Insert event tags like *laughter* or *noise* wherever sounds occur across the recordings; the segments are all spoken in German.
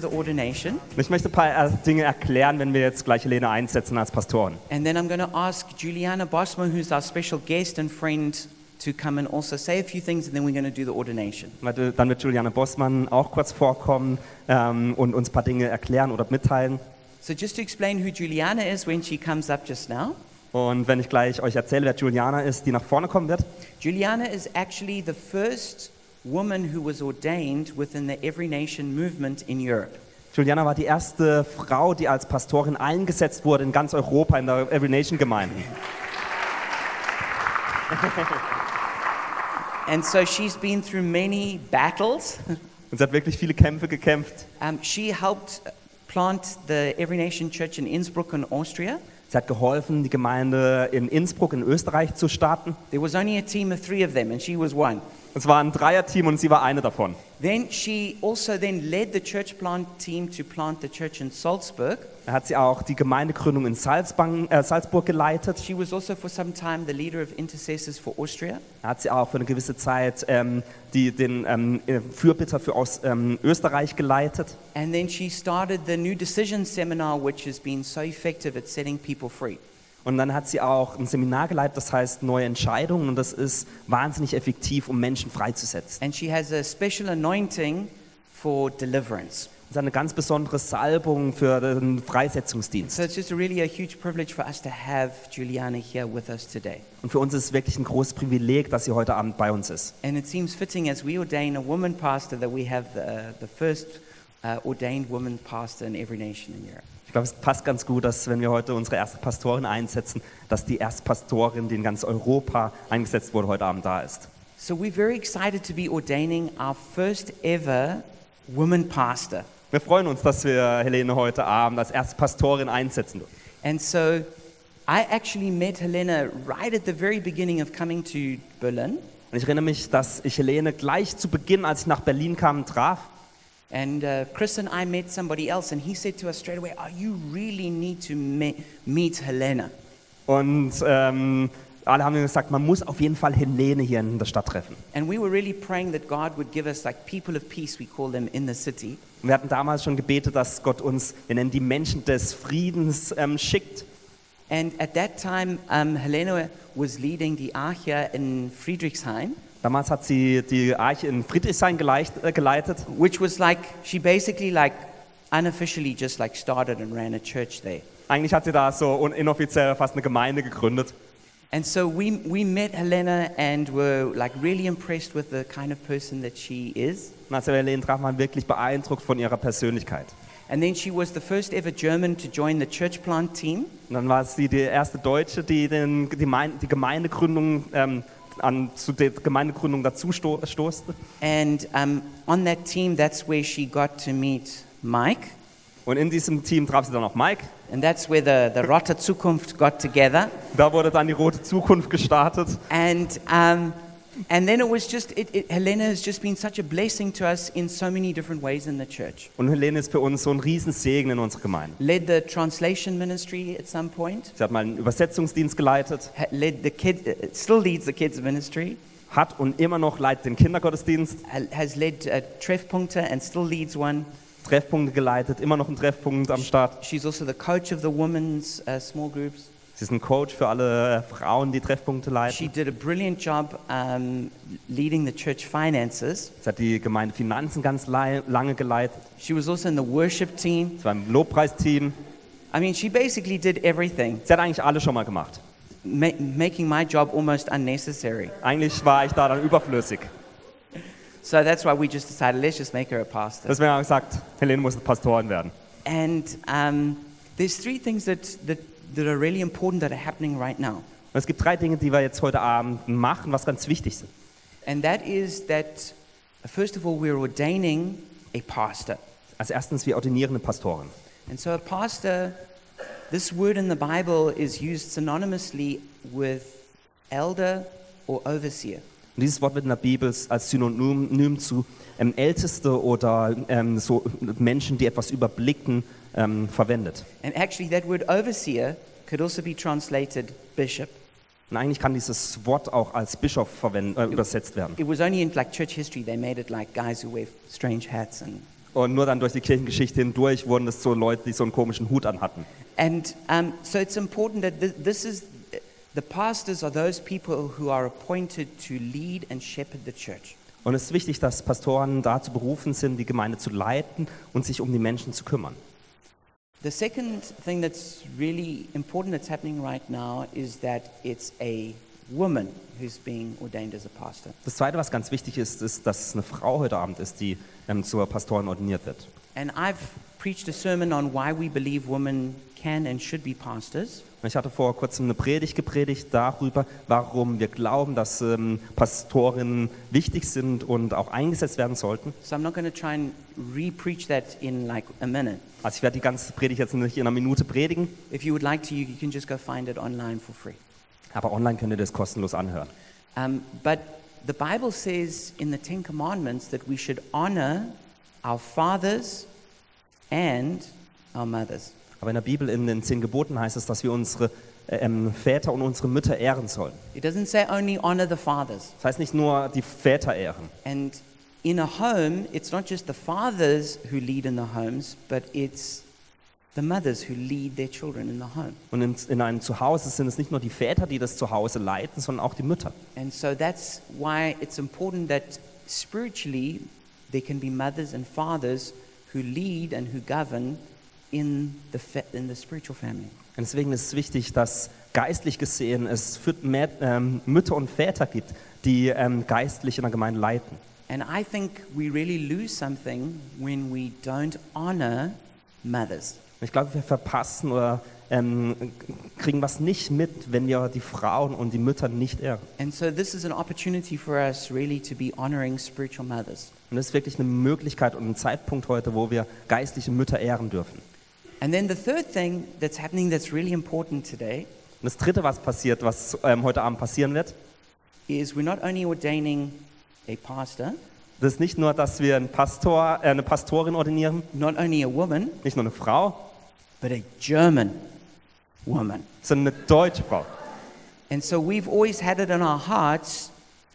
the ordination, Und ich möchte ein paar äh, Dinge erklären, wenn wir jetzt gleich Helene einsetzen als Pastoren. and then I'm going to ask Juliana Bosma, who's our special guest and friend, to come and also say a few things, and then we're going to do the ordination. Dann wird Juliane Bossmann auch kurz vorkommen ähm, und uns ein paar Dinge erklären oder mitteilen. So, just to explain who Juliana is when she comes up just now, Und wenn ich gleich euch erzähle, wer Juliana ist, die nach vorne kommen wird, Juliana is actually the first woman who was ordained within the Every Nation movement in Europe. Juliana war die erste Frau, die als Pastorin eingesetzt wurde in ganz Europa in der Every Nation Gemeinden. *laughs* And so she's been through many battles. *laughs* Und sie hat wirklich viele Kämpfe gekämpft. Um, she helped plant the Every Nation Church in Innsbruck in Austria. Sie hat geholfen, die Gemeinde in Innsbruck in Österreich zu starten. There was only a team of three of them, and she was one. Es war ein Dreierteam und sie war eine davon. Then she also then led the church plant team to plant the church in Salzburg. Da hat sie auch die Gemeindegründung in Salzbang, äh, Salzburg geleitet. She was also for some time the leader of intercessors for Austria. Da hat sie auch für eine gewisse Zeit ähm, die, den ähm, äh, Fürbitter für aus, ähm, Österreich geleitet. And then she started the New Decision Seminar, which has been so effective at setting people free. Und dann hat sie auch ein Seminar geleitet, das heißt Neue Entscheidungen. Und das ist wahnsinnig effektiv, um Menschen freizusetzen. And she has a special anointing for deliverance. Das ist eine ganz besondere Salbung für den Freisetzungsdienst. So it's just really a huge privilege for us to have Juliana here with us today. Und für uns ist es wirklich ein großes Privileg, dass sie heute Abend bei uns ist. And it seems fitting as we ordain a woman pastor that we have the, the first uh, ordained woman pastor in every nation in Europe. Ich glaube, es passt ganz gut, dass wenn wir heute unsere erste Pastorin einsetzen, dass die erste Pastorin, die in ganz Europa eingesetzt wurde, heute Abend da ist. So we're very excited to be ordaining our first ever woman pastor. Wir freuen uns, dass wir Helene heute Abend als erste Pastorin einsetzen dürfen. And so I actually met Helena right at the very beginning of coming to Berlin. Und ich erinnere mich, dass ich Helene gleich zu Beginn, als ich nach Berlin kam, traf. And uh, Chris and I met somebody else, and he said to us straight away, Oh, you really need to me- meet Helena. Und ähm, alle haben gesagt, man muss auf jeden Fall Helene hier in der Stadt treffen. And we were really praying that God would give us like people of peace, we call them in the city. Und wir hatten damals schon gebetet, dass Gott uns, wir nennen die Menschen des Friedens, ähm, schickt. And at that time, um, Helena was leading the Arche in Friedrichshain, Damals hat sie die Arche in Friedrichshain äh, geleitet. which was like, she basically like unofficially just like started and ran a church there. Eigentlich hat sie da so inoffiziell fast eine Gemeinde gegründet. And so we, we met Helena and were like really impressed with the kind of person that she is. Und als wir Helene trafen, waren wir wirklich beeindruckt von ihrer Persönlichkeit. And then she was the first ever German to join the church plant team. Und dann war sie die erste Deutsche, die den, die, Mein- die Gemeindegründung, ähm, an, zu der Gemeindegründung dazu sto stoßte. And um, on that team, that's where she got to meet Mike. Und in diesem Team traf sie dann auch Mike. And that's where the, the Rotter Zukunft got together. Da wurde dann die Rote Zukunft gestartet. And, um, and then it was just, it, it, Helena has just been such a blessing to us in so many different ways in the church. Und Helene ist für uns so ein Riesensegen in unserer Gemeinde. Led the translation ministry at some point, Sie hat mal einen Übersetzungsdienst geleitet, ha- led the kid, uh, still leads the kids ministry, hat und immer noch leitet den Kindergottesdienst, ha- has led uh, Treffpunkte and still leads one. Treffpunkte geleitet, immer noch einen Treffpunkt am Start. She's also the coach of the women's uh, small groups. Sie ist ein Coach für alle Frauen, die Treffpunkte She leiten. did a brilliant job um, leading the church finances. Sie hat die Gemeinde Finanzen ganz lange geleitet. She was also in the worship team. Sie war im Lobpreisteam. I mean, she basically did everything, Sie hat eigentlich alles schon mal gemacht. ma- making my job almost unnecessary. Eigentlich war ich da dann überflüssig. So that's why we just decided let's just make her a pastor. Deswegen haben wir gesagt, Helene muss Pastorin werden. And um, there's three things that, that, that are really important that are happening right now. Und es gibt drei Dinge, die wir jetzt heute Abend machen, was ganz wichtig sind. And that is that, first of all, we're ordaining a pastor. Als erstens, wir ordinieren eine Pastorin. And so a pastor, this word in the Bible is used synonymously with elder or overseer. Und dieses Wort wird in der Bibel als Synonym zu ähm, Älteste oder ähm, so Menschen, die etwas überblicken, ähm, verwendet. And actually, that word overseer could also be translated bishop. Und eigentlich kann dieses Wort auch als Bischof verwend, äh, übersetzt werden. It was only in like church history they made it like guys who wear strange hats and Und nur dann durch die Kirchengeschichte hindurch wurden es so Leute, die so einen komischen Hut anhatten. And um, so it's important that th- this is the pastors are those people who are appointed to lead and shepherd the church. Und es ist wichtig, dass Pastoren dazu berufen sind, die Gemeinde zu leiten und sich um die Menschen zu kümmern. The second thing that's really important that's happening right now is that it's a woman who's being ordained as a pastor. Das Zweite, was ganz wichtig ist, ist, dass es eine Frau heute Abend ist, die ähm, zur Pastorin ordiniert wird. And I've preached a sermon on why we believe women can and should be pastors. Ich hatte vor kurzem eine Predigt gepredigt darüber, warum wir glauben, dass ähm, Pastorinnen wichtig sind und auch eingesetzt werden sollten. So I'm not going to try and re-preach that in like a minute. Also ich werde die ganze Predigt jetzt nicht in einer Minute predigen, If you would like to, you you can just go find it online for free. aber online könnt ihr das kostenlos anhören. Um, but the Bible says in the Ten Commandments that we should honor our fathers and our mothers. Aber in der Bibel, in den zehn Geboten heißt es, dass wir unsere ähm, Väter und unsere Mütter ehren sollen. It doesn't say only honor the fathers. Das heißt nicht nur die Väter ehren. And in a home, it's not just the fathers who lead in the homes, but it's the mothers who lead their children in the home. Und in, in einem Zuhause sind es nicht nur die Väter, die das Zuhause leiten, sondern auch die Mütter. And so that's why it's important that spiritually there can be mothers and fathers who lead and who govern in the, in the spiritual family. Und deswegen ist es wichtig, dass geistlich gesehen es für ähm, Mütter und Väter gibt, die ähm, geistlich in der Gemeinde leiten. And I think we really lose something when we don't honor mothers. Ich glaube, wir verpassen oder ähm, kriegen was nicht mit, wenn wir die Frauen und die Mütter nicht ehren. And so this is an opportunity for us really to be honoring spiritual mothers. Und das ist wirklich eine Möglichkeit und ein Zeitpunkt heute, wo wir geistliche Mütter ehren dürfen. And then the third thing that's happening that's really important today Und das Dritte, was passiert, was ähm, heute Abend passieren wird, is we're not only ordaining a pastor, das ist nicht nur, dass wir einen Pastor, äh, eine Pastorin ordinieren, not only a woman, nicht nur eine Frau, but a German woman. sondern eine deutsche Frau. And so we've always had it in our hearts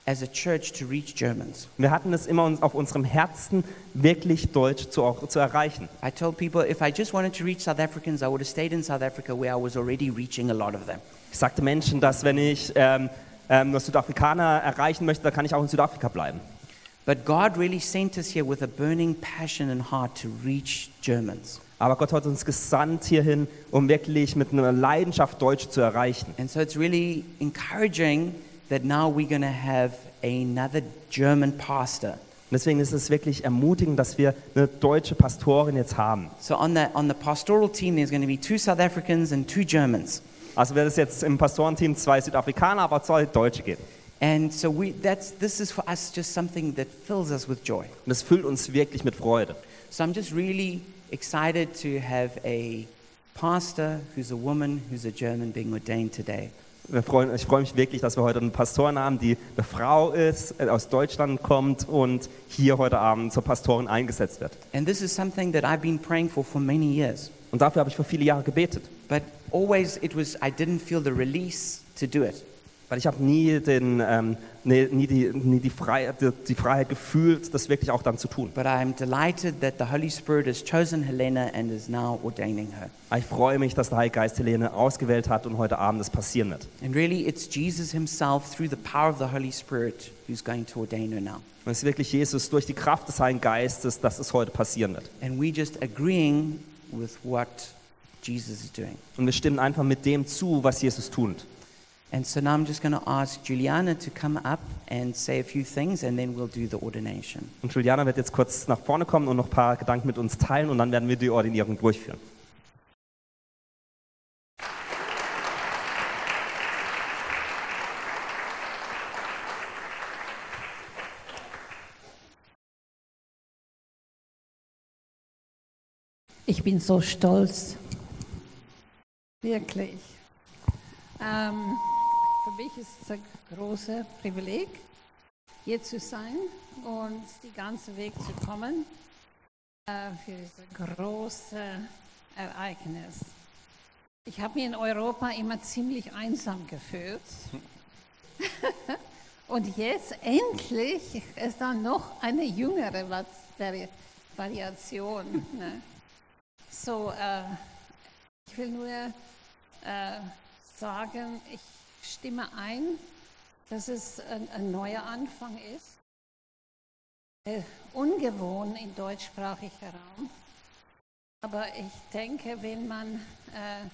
as a church to reach Germans. Wir hatten es immer auf unserem Herzen, wirklich Deutsch zu, auch, zu erreichen. I told people if I just wanted to reach South Africans, I would have stayed in South Africa where I was already reaching a lot of them. Ich sagte Menschen, dass wenn ich ähm, ähm, nur Südafrikaner erreichen möchte, dann kann ich auch in Südafrika bleiben. But God really sent us here with a burning passion and heart to reach Germans. Aber Gott hat uns gesandt hierhin, um wirklich mit einer Leidenschaft Deutsch zu erreichen. And so it's really encouraging that now we're going to have another German pastor. Deswegen ist es wirklich ermutigend, dass wir eine deutsche Pastorin jetzt haben. So on the, on the pastoral team, there's going to be two South Africans and two Germans. Also wird es jetzt im Pastorenteam zwei Südafrikaner, aber zwei Deutsche geben. And so we, that's, this is for us just something that fills us with joy. Und das füllt uns wirklich mit Freude. So I'm just really excited to have a pastor who's a woman, who's a German, being ordained today. Freuen, ich freue mich wirklich, dass wir heute eine Pastorin haben, die eine Frau ist, äh, aus Deutschland kommt und hier heute Abend zur Pastorin eingesetzt wird. And this is something that I've been praying for for many years. Und dafür habe ich für viele Jahre gebetet. But always it was, I didn't feel the release to do it. Weil ich habe nie, den, ähm, nee, nie, die, nie die, Freiheit, die, die Freiheit gefühlt, das wirklich auch dann zu tun. Aber ich freue mich, dass der Heilige Geist Helene ausgewählt hat und heute Abend das passieren wird. And really, it's Jesus himself, through the power of the Holy Spirit, who's going to ordain her now. Und es ist wirklich Jesus durch die Kraft des Heiligen Geistes, dass es heute passieren wird. And we just agreeing with what Jesus is doing. Und wir stimmen einfach mit dem zu, was Jesus tut. And so now I'm just going to ask Juliana to come up and say a few things, and then we'll do the ordination. Und Juliana wird jetzt kurz nach vorne kommen und noch ein paar Gedanken mit uns teilen und dann werden wir die Ordinierung durchführen. Ich bin so stolz. Wirklich. Ähm, für mich ist es ein großes Privileg, hier zu sein und die ganze Weg zu kommen äh, für dieses große Ereignis. Ich habe mich in Europa immer ziemlich einsam gefühlt. *laughs* und jetzt endlich ist da noch eine Jüngere, Variation. Ne? So, äh, ich will nur äh, sagen, ich stimme ein, dass es ein, ein neuer Anfang ist. Äh, ungewohnt im deutschsprachigen Raum. Aber ich denke, wenn man äh,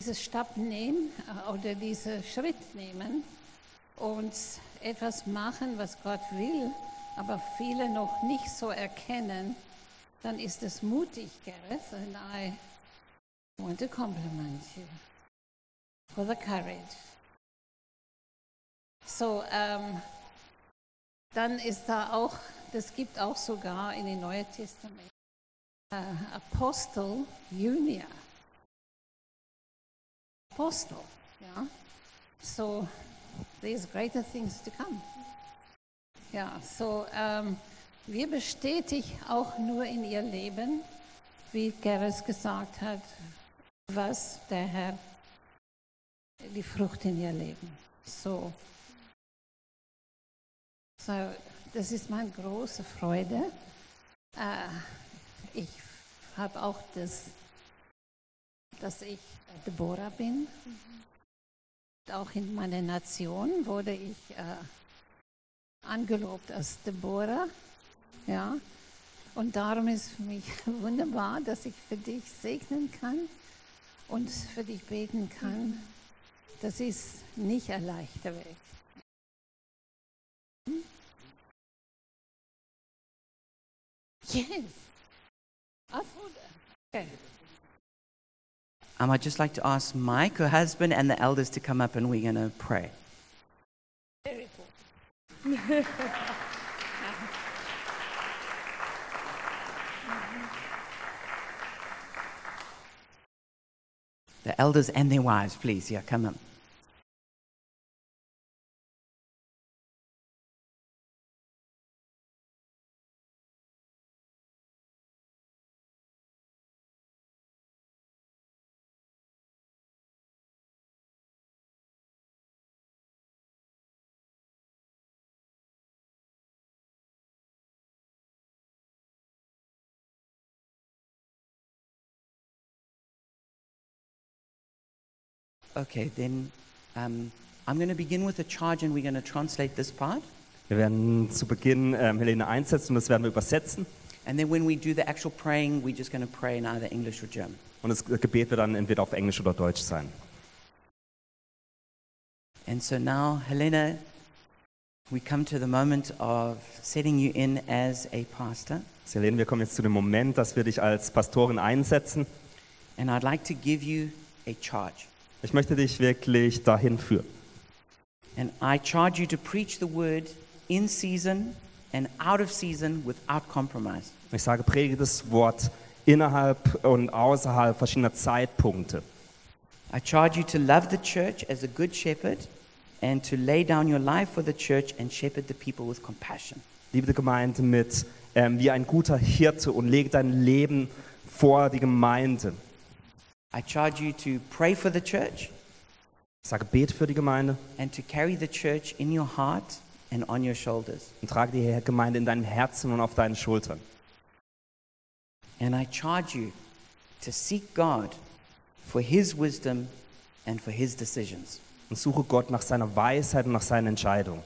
dieses Stab nehmen äh, oder diesen Schritt nehmen und etwas machen, was Gott will, aber viele noch nicht so erkennen, dann ist es mutig, Gareth, and I want to compliment you for the courage. So, ähm, dann ist da auch, das gibt auch sogar in dem Neuen Testament, äh, Apostel Junior. Apostel, ja. So, there's greater things to come. Ja, so, ähm, wir bestätigen auch nur in ihr Leben, wie Gerrit gesagt hat, was der Herr, die Frucht in ihr Leben. So, so das ist meine große Freude. Äh, ich habe auch das, dass ich Deborah bin. Auch in meiner Nation wurde ich äh, angelobt als Deborah. Ja. Und darum ist für mich *laughs* wunderbar, dass ich für dich segnen kann und für dich beten kann. Das ist nicht ein leichter Weg. Yes. I thought, okay. Um, I'd just like to ask Mike, her husband, and the elders to come up and we're going to pray. Very cool. The elders and their wives, please. Yeah, come up. Okay, then um, I'm going to begin with a charge and we're going to translate this part. Wir werden zu Beginn ähm, Helene einsetzen und das werden wir übersetzen. And then when we do the actual praying, we're just going to pray in either English or German. Und das Gebet wird dann entweder auf Englisch oder Deutsch sein. And so now, Helena, we come to the moment of setting you in as a pastor. Helene, wir kommen jetzt zu dem Moment, dass wir dich als Pastorin einsetzen. And I'd like to give you a charge. Ich möchte dich wirklich dahin führen. And I charge you to preach the word in season and out of season without compromise. Ich sage, predige das Wort innerhalb und außerhalb verschiedener Zeitpunkte. I charge you to love the church as a good shepherd and to lay down your life for the church and shepherd the people with compassion. Liebe die Gemeinde mit ähm, wie ein guter Hirte und lege dein Leben vor die Gemeinde. I charge you to pray for the church Ich sage, bete für die Gemeinde and to carry the church in your heart and on your shoulders. und trage die Gemeinde in deinem Herzen und auf deinen Schultern. And I charge you to seek God for his wisdom and for his decisions. Und suche Gott nach seiner Weisheit und nach seinen Entscheidungen.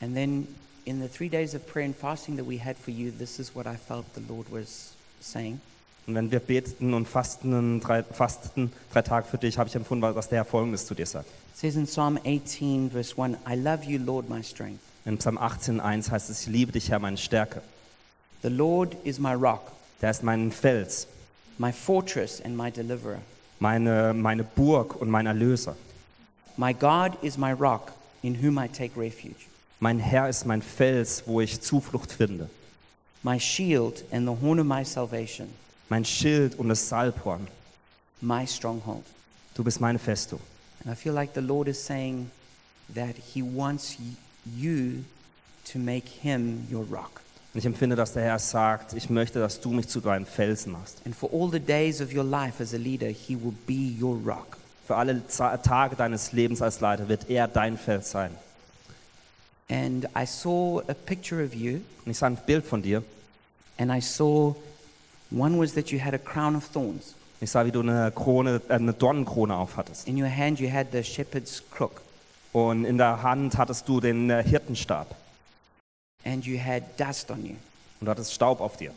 And then in the three days of prayer and fasting that we had for you, this is what I felt the Lord was saying. Und wenn wir beteten und fasten drei, fasteten drei Tage für dich, habe ich empfunden, was der Herr Folgendes zu dir sagt. It says in Psalm 18, verse 1, I love you, Lord, my strength. In Psalm 18,1 heißt es, ich liebe dich, Herr, meine Stärke. The Lord is my rock, Der ist mein Fels, my fortress, and my deliverer. meine, meine Burg und mein Erlöser. My God is my rock, in whom I take refuge, Mein Herr ist mein Fels, wo ich Zuflucht finde. my shield and the horn of my salvation, Mein Schild und das Salbhorn. my stronghold. Du bist meine Festung. And I feel like the Lord is saying that He wants you to make Him your rock. Und ich empfinde, dass der Herr sagt, ich möchte, dass du mich zu deinem Felsen machst. And for all the days of your life as a leader, He will be your rock. Für alle Tage deines Lebens als Leiter wird er dein Fels sein. And I saw a picture of you, Und ich sah ein Bild von dir. and I saw one was that you had a crown of thorns. Ich sah, wie du eine Krone, äh, eine Dornenkrone aufhattest. In your hand, you had the shepherd's crook, Und in der Hand hattest du den äh, Hirtenstab. and you had dust on you. Und du hattest Staub auf dir.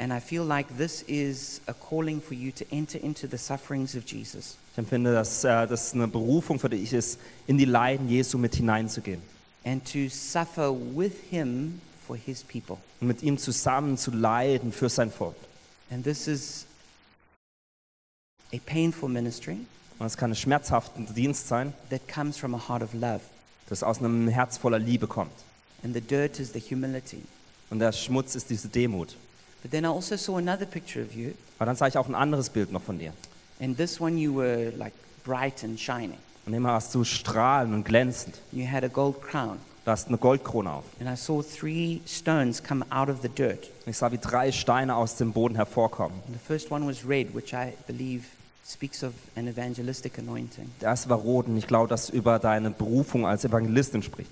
And I feel like this is a calling for you to enter into the sufferings of Jesus. Ich empfinde, dass äh, das eine Berufung für dich ist, in die Leiden Jesu mit hineinzugehen. and to suffer with him for his people. Und mit ihm zusammen zu leiden für sein Volk. And this is a painful ministry Und es kann ein schmerzhafter Dienst sein, that comes from a heart of love. das aus einem Herz voller Liebe kommt. And the dirt is the humility. Und der Schmutz ist diese Demut. But then I also saw another picture of you, Aber dann sah ich auch ein anderes Bild noch von dir. and this one you were like bright and shining. Und immer warst du strahlend und glänzend. You had a gold crown, Du hast eine Goldkrone auf. and I saw three stones come out of the dirt. Und ich sah, wie drei Steine aus dem Boden hervorkommen. And the first one was red, which I believe speaks of an evangelistic anointing. Der erste war rot und ich glaube, dass über deine Berufung als Evangelistin spricht.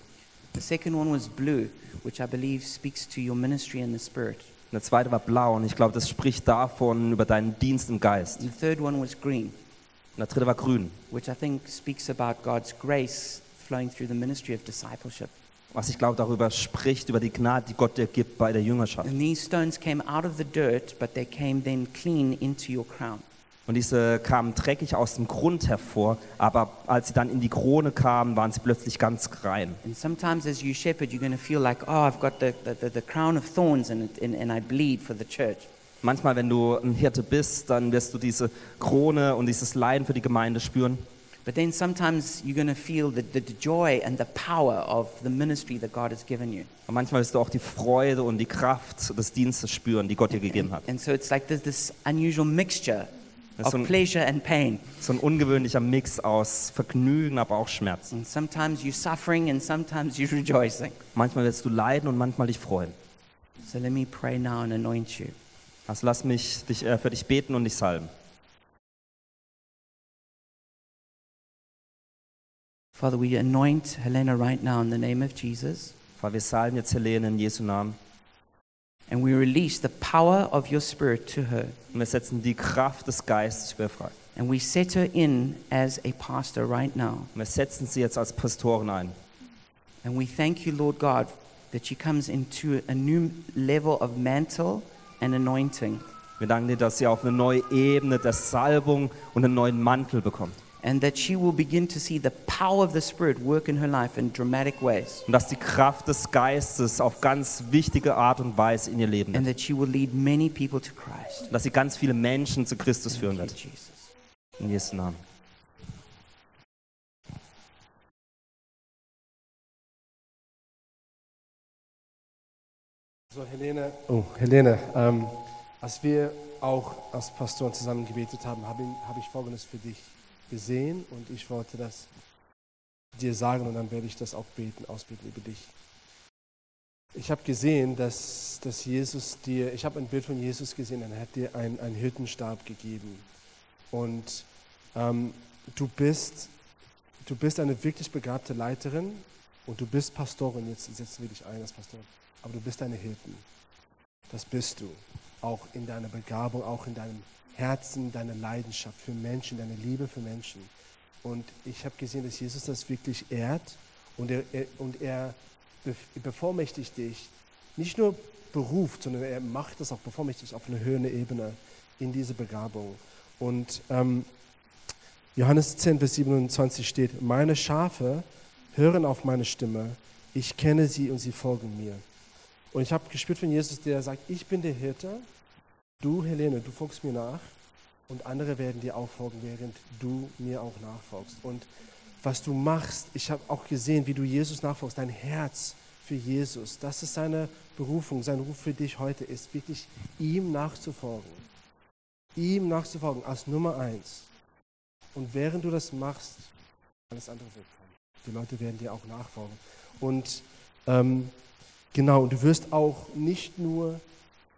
The second one was blue, which I believe speaks to your ministry in the spirit. Und der zweite war blau und ich glaube, das spricht davon über deinen Dienst im Geist. And the third one was green, Und der dritte war grün, which I think speaks about God's grace flowing through the ministry of discipleship. was ich glaube darüber spricht, über die Gnade, die Gott dir gibt bei der Jüngerschaft. And these stones came out of the dirt, but they came then clean into your crown. Und diese kamen dreckig aus dem Grund hervor, aber als sie dann in die Krone kamen, waren sie plötzlich ganz rein. And sometimes as you shepherd, you're going to feel like, oh, I've got the, the, the, crown of thorns and, and, and I bleed for the church. Manchmal, wenn du ein Hirte bist, dann wirst du diese Krone und dieses Leiden für die Gemeinde spüren. But then sometimes you're going to feel the, the, the joy and the power of the ministry that God has given you. Und manchmal wirst du auch die Freude und die Kraft des Dienstes spüren, die Gott dir gegeben hat. And so it's like there's this unusual mixture Of un- pleasure and pain. So ein ungewöhnlicher Mix aus Vergnügen, aber auch Schmerz. And sometimes you're suffering and sometimes you're rejoicing. Manchmal wirst du leiden und manchmal dich freuen. So let me pray now and anoint you. Also lass mich dich, äh, für dich beten und dich salben. Father, we anoint Helena right now in the name of Jesus. Vater, wir salben jetzt Helene in Jesu Namen. And we release the power of your spirit to her. Und wir setzen die Kraft des Geistes über frei. And we set her in as a pastor right now. Wir setzen sie jetzt als Pastorin ein. And we thank you, Lord God, that she comes into a new level of mantle and anointing. Wir danken dir, dass sie auf eine neue Ebene der Salbung und einen neuen Mantel bekommt. And that she will begin to see the power of the Spirit work in her life in dramatic ways. Und dass die Kraft des Geistes auf ganz wichtige Art und Weise in ihr Leben And wird. that she will lead many people to Christ. Und dass sie ganz viele Menschen zu Christus führen wird. Jesus. In Jesu Namen. So, Helene, oh, Helene, ähm, als wir auch als Pastoren zusammen gebetet haben, habe ich, habe ich Folgendes für dich gesehen und ich wollte das dir sagen und dann werde ich das auch beten, ausbeten über dich. Ich habe gesehen, dass, dass Jesus dir, ich habe ein Bild von Jesus gesehen, und er hat dir einen, einen Hirtenstab gegeben. Und ähm, du, bist, du bist eine wirklich begabte Leiterin und du bist Pastorin, jetzt setzen wir dich ein als Pastorin, aber du bist eine Hirten. Das bist du. Auch in deiner Begabung, auch in deinem Herzen, deiner Leidenschaft für Menschen, deine Liebe für Menschen. Und ich habe gesehen, dass Jesus das wirklich ehrt und er, er, und er bevollmächtigt dich, nicht nur beruft, sondern er macht das auch bevollmächtigt auf eine höhere Ebene in diese Begabung. Und ähm, Johannes 10, Vers 27 steht, meine Schafe hören auf meine Stimme, ich kenne sie und sie folgen mir. Und ich habe gespürt von Jesus, der sagt, ich bin der Hirte, du Helene, du folgst mir nach und andere werden dir auch folgen, während du mir auch nachfolgst. Und was du machst, ich habe auch gesehen, wie du Jesus nachfolgst, dein Herz für Jesus, das ist seine Berufung, sein Ruf für dich heute ist, wirklich ihm nachzufolgen. Ihm nachzufolgen als Nummer eins. Und während du das machst, alles andere wird kommen. Die Leute werden dir auch nachfolgen. Und ähm, Genau, du wirst auch nicht nur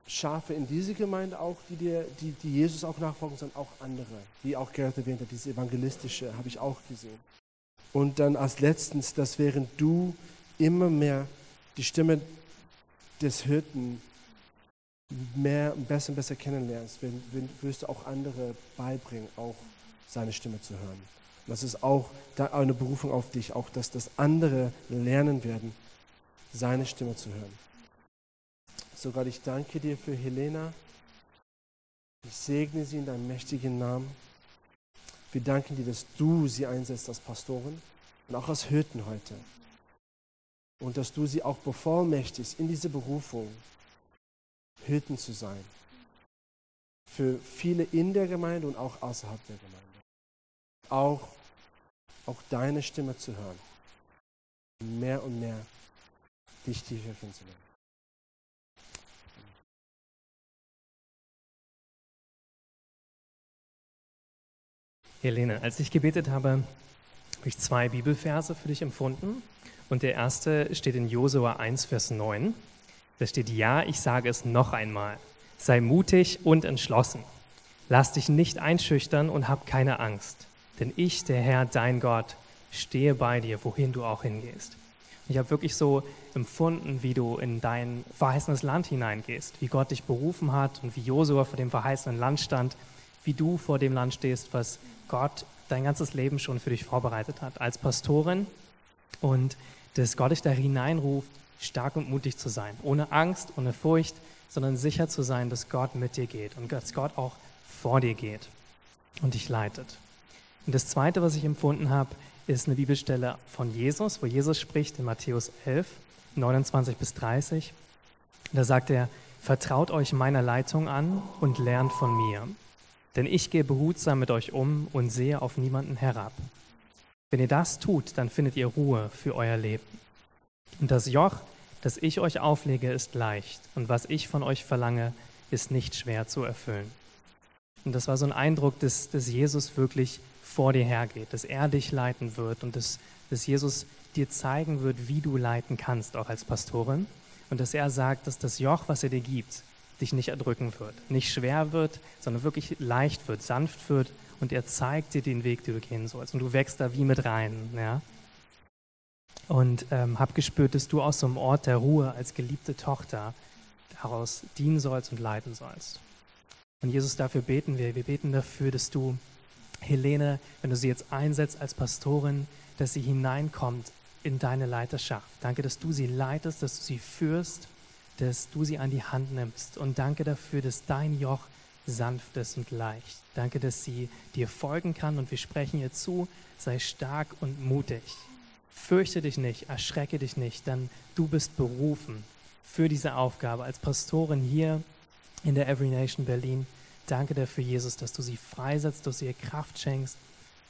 Schafe in diese Gemeinde auch, die, dir, die, die Jesus auch nachfolgen, sondern auch andere, wie auch Gerhard erwähnt hat, diese evangelistische habe ich auch gesehen. Und dann als letztens, dass während du immer mehr die Stimme des Hirten mehr, besser und besser kennenlernst, wenn, wenn, wirst du auch andere beibringen, auch seine Stimme zu hören. Und das ist auch eine Berufung auf dich, auch dass das andere lernen werden, seine Stimme zu hören. So Gott, ich danke dir für Helena. Ich segne sie in deinem mächtigen Namen. Wir danken dir, dass du sie einsetzt als Pastorin und auch als Hirten heute. Und dass du sie auch bevollmächtigst, in diese Berufung Hirten zu sein. Für viele in der Gemeinde und auch außerhalb der Gemeinde. Auch, auch deine Stimme zu hören. Mehr und mehr dich tiefer kennenzulernen. Helene, als ich gebetet habe, habe ich zwei Bibelverse für dich empfunden. Und der erste steht in Josua 1, Vers 9. Da steht, ja, ich sage es noch einmal. Sei mutig und entschlossen. Lass dich nicht einschüchtern und hab keine Angst. Denn ich, der Herr, dein Gott, stehe bei dir, wohin du auch hingehst. Ich habe wirklich so empfunden, wie du in dein verheißenes Land hineingehst, wie Gott dich berufen hat und wie Josua vor dem verheißenen Land stand, wie du vor dem Land stehst, was Gott dein ganzes Leben schon für dich vorbereitet hat, als Pastorin und dass Gott dich da hineinruft, stark und mutig zu sein, ohne Angst, ohne Furcht, sondern sicher zu sein, dass Gott mit dir geht und dass Gott auch vor dir geht und dich leitet. Und das Zweite, was ich empfunden habe, ist eine Bibelstelle von Jesus, wo Jesus spricht in Matthäus 11, 29 bis 30. Da sagt er, vertraut euch meiner Leitung an und lernt von mir denn ich gehe behutsam mit euch um und sehe auf niemanden herab. Wenn ihr das tut, dann findet ihr Ruhe für euer Leben. Und das Joch, das ich euch auflege, ist leicht, und was ich von euch verlange, ist nicht schwer zu erfüllen. Und das war so ein Eindruck, dass, dass Jesus wirklich vor dir hergeht, dass er dich leiten wird und dass, dass Jesus dir zeigen wird, wie du leiten kannst, auch als Pastorin. Und dass er sagt, dass das Joch, was er dir gibt, dich nicht erdrücken wird, nicht schwer wird, sondern wirklich leicht wird, sanft wird und er zeigt dir den Weg, den du gehen sollst. Und du wächst da wie mit rein. Ja? Und ähm, hab gespürt, dass du aus so einem Ort der Ruhe als geliebte Tochter daraus dienen sollst und leiten sollst. Und Jesus, dafür beten wir. Wir beten dafür, dass du Helene, wenn du sie jetzt einsetzt als Pastorin, dass sie hineinkommt in deine Leiterschaft. Danke, dass du sie leitest, dass du sie führst dass du sie an die Hand nimmst. Und danke dafür, dass dein Joch sanft ist und leicht. Danke, dass sie dir folgen kann und wir sprechen ihr zu, sei stark und mutig. Fürchte dich nicht, erschrecke dich nicht, denn du bist berufen für diese Aufgabe als Pastorin hier in der Every Nation Berlin. Danke dafür, Jesus, dass du sie freisetzt, dass du ihr Kraft schenkst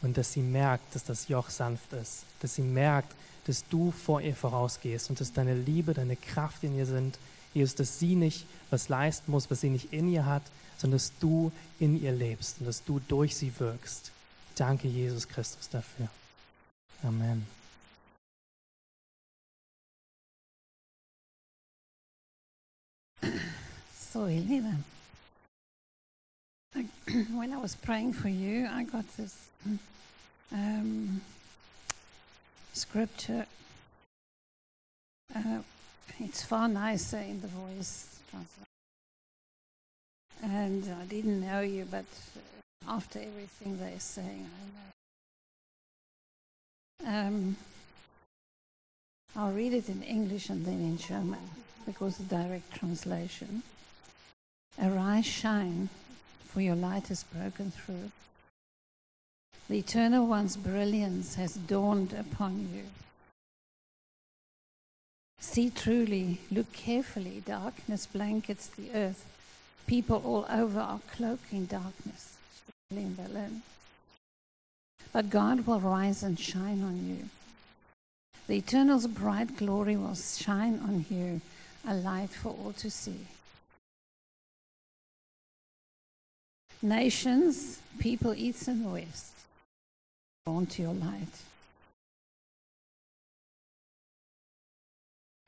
und dass sie merkt, dass das Joch sanft ist, dass sie merkt, dass du vor ihr vorausgehst und dass deine Liebe, deine Kraft in ihr sind Jesus, dass sie nicht was leisten muss, was sie nicht in ihr hat, sondern dass du in ihr lebst und dass du durch sie wirkst. Danke, Jesus Christus, dafür. Amen. So, Helena, when I was praying for you, I got this um, scripture. Uh, it's far nicer in the voice. And I didn't know you, but uh, after everything they're saying, I know. Um, I'll read it in English and then in German because the direct translation. Arise, shine, for your light has broken through. The Eternal One's brilliance has dawned upon you. See truly, look carefully. Darkness blankets the earth. People all over are cloaked in darkness. But God will rise and shine on you. The Eternal's bright glory will shine on you, a light for all to see. Nations, people east and west, drawn to your light.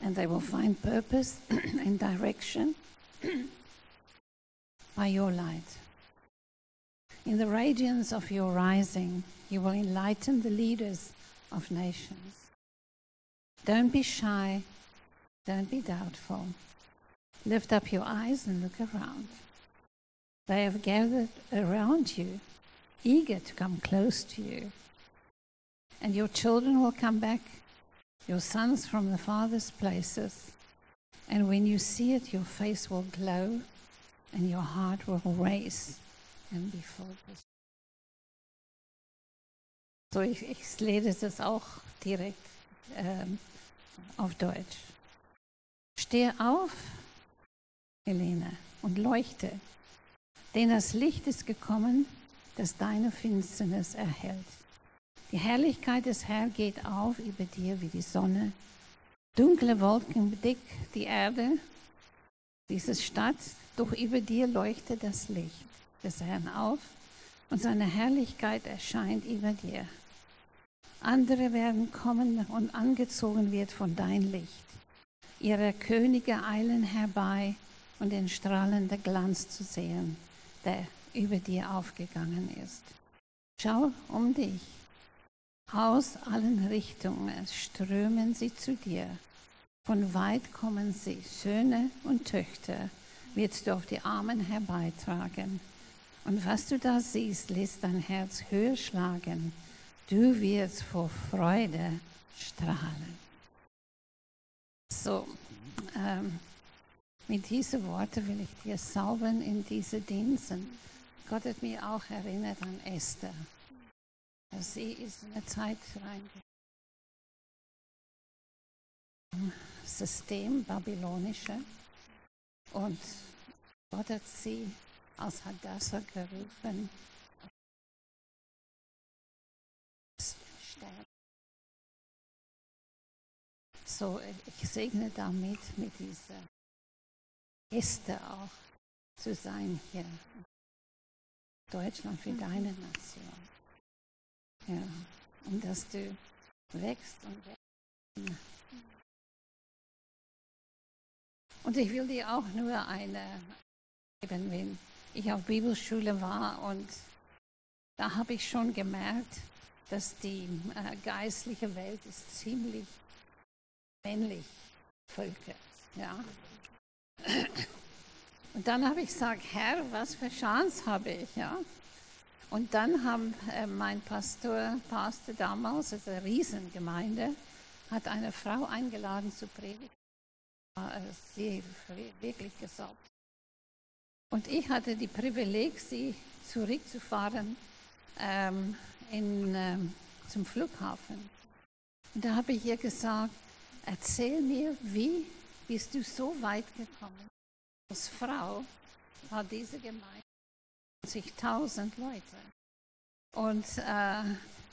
And they will find purpose *clears throat* and direction *clears throat* by your light. In the radiance of your rising, you will enlighten the leaders of nations. Don't be shy, don't be doubtful. Lift up your eyes and look around. They have gathered around you, eager to come close to you. And your children will come back, your sons from the farthest places. And when you see it, your face will glow and your heart will race and be focused. So, ich, ich lese das auch direkt ähm, auf Deutsch. Steh auf, Helene, und leuchte, denn das Licht ist gekommen, das deine Finsternis erhält. Die Herrlichkeit des Herrn geht auf über dir wie die Sonne. Dunkle Wolken bedecken die Erde, diese Stadt, doch über dir leuchtet das Licht des Herrn auf und seine Herrlichkeit erscheint über dir. Andere werden kommen und angezogen wird von dein Licht. Ihre Könige eilen herbei und den strahlenden Glanz zu sehen, der über dir aufgegangen ist. Schau um dich. Aus allen Richtungen strömen sie zu dir. Von weit kommen sie, Söhne und Töchter, wirst du auf die Armen herbeitragen. Und was du da siehst, lässt dein Herz höher schlagen. Du wirst vor Freude strahlen. So, ähm, mit diesen Worten will ich dir salben in diese Diensten. Gott hat mich auch erinnert an Esther. Sie ist in eine Zeit rein. System babylonische und Gott hat sie aus Hadassah gerufen. So, ich segne damit mit dieser Geste auch zu sein hier. Deutschland für deine Nation. Ja, und dass du wächst und wächst. Und ich will dir auch nur eine geben, wenn ich auf Bibelschule war und da habe ich schon gemerkt, dass die äh, geistliche Welt ist ziemlich männlich völkert. Ja. Und dann habe ich gesagt, Herr, was für Chance habe ich? Ja? Und dann haben äh, mein Pastor, Pastor damals, also eine Riesengemeinde, hat eine Frau eingeladen zu predigen. Äh, sie wirklich gesaugt. Und ich hatte die Privileg, sie zurückzufahren ähm, in, ähm, zum Flughafen. Und da habe ich ihr gesagt, erzähl mir, wie bist du so weit gekommen? Als Frau war diese Gemeinde 20.000 Leute. Und äh,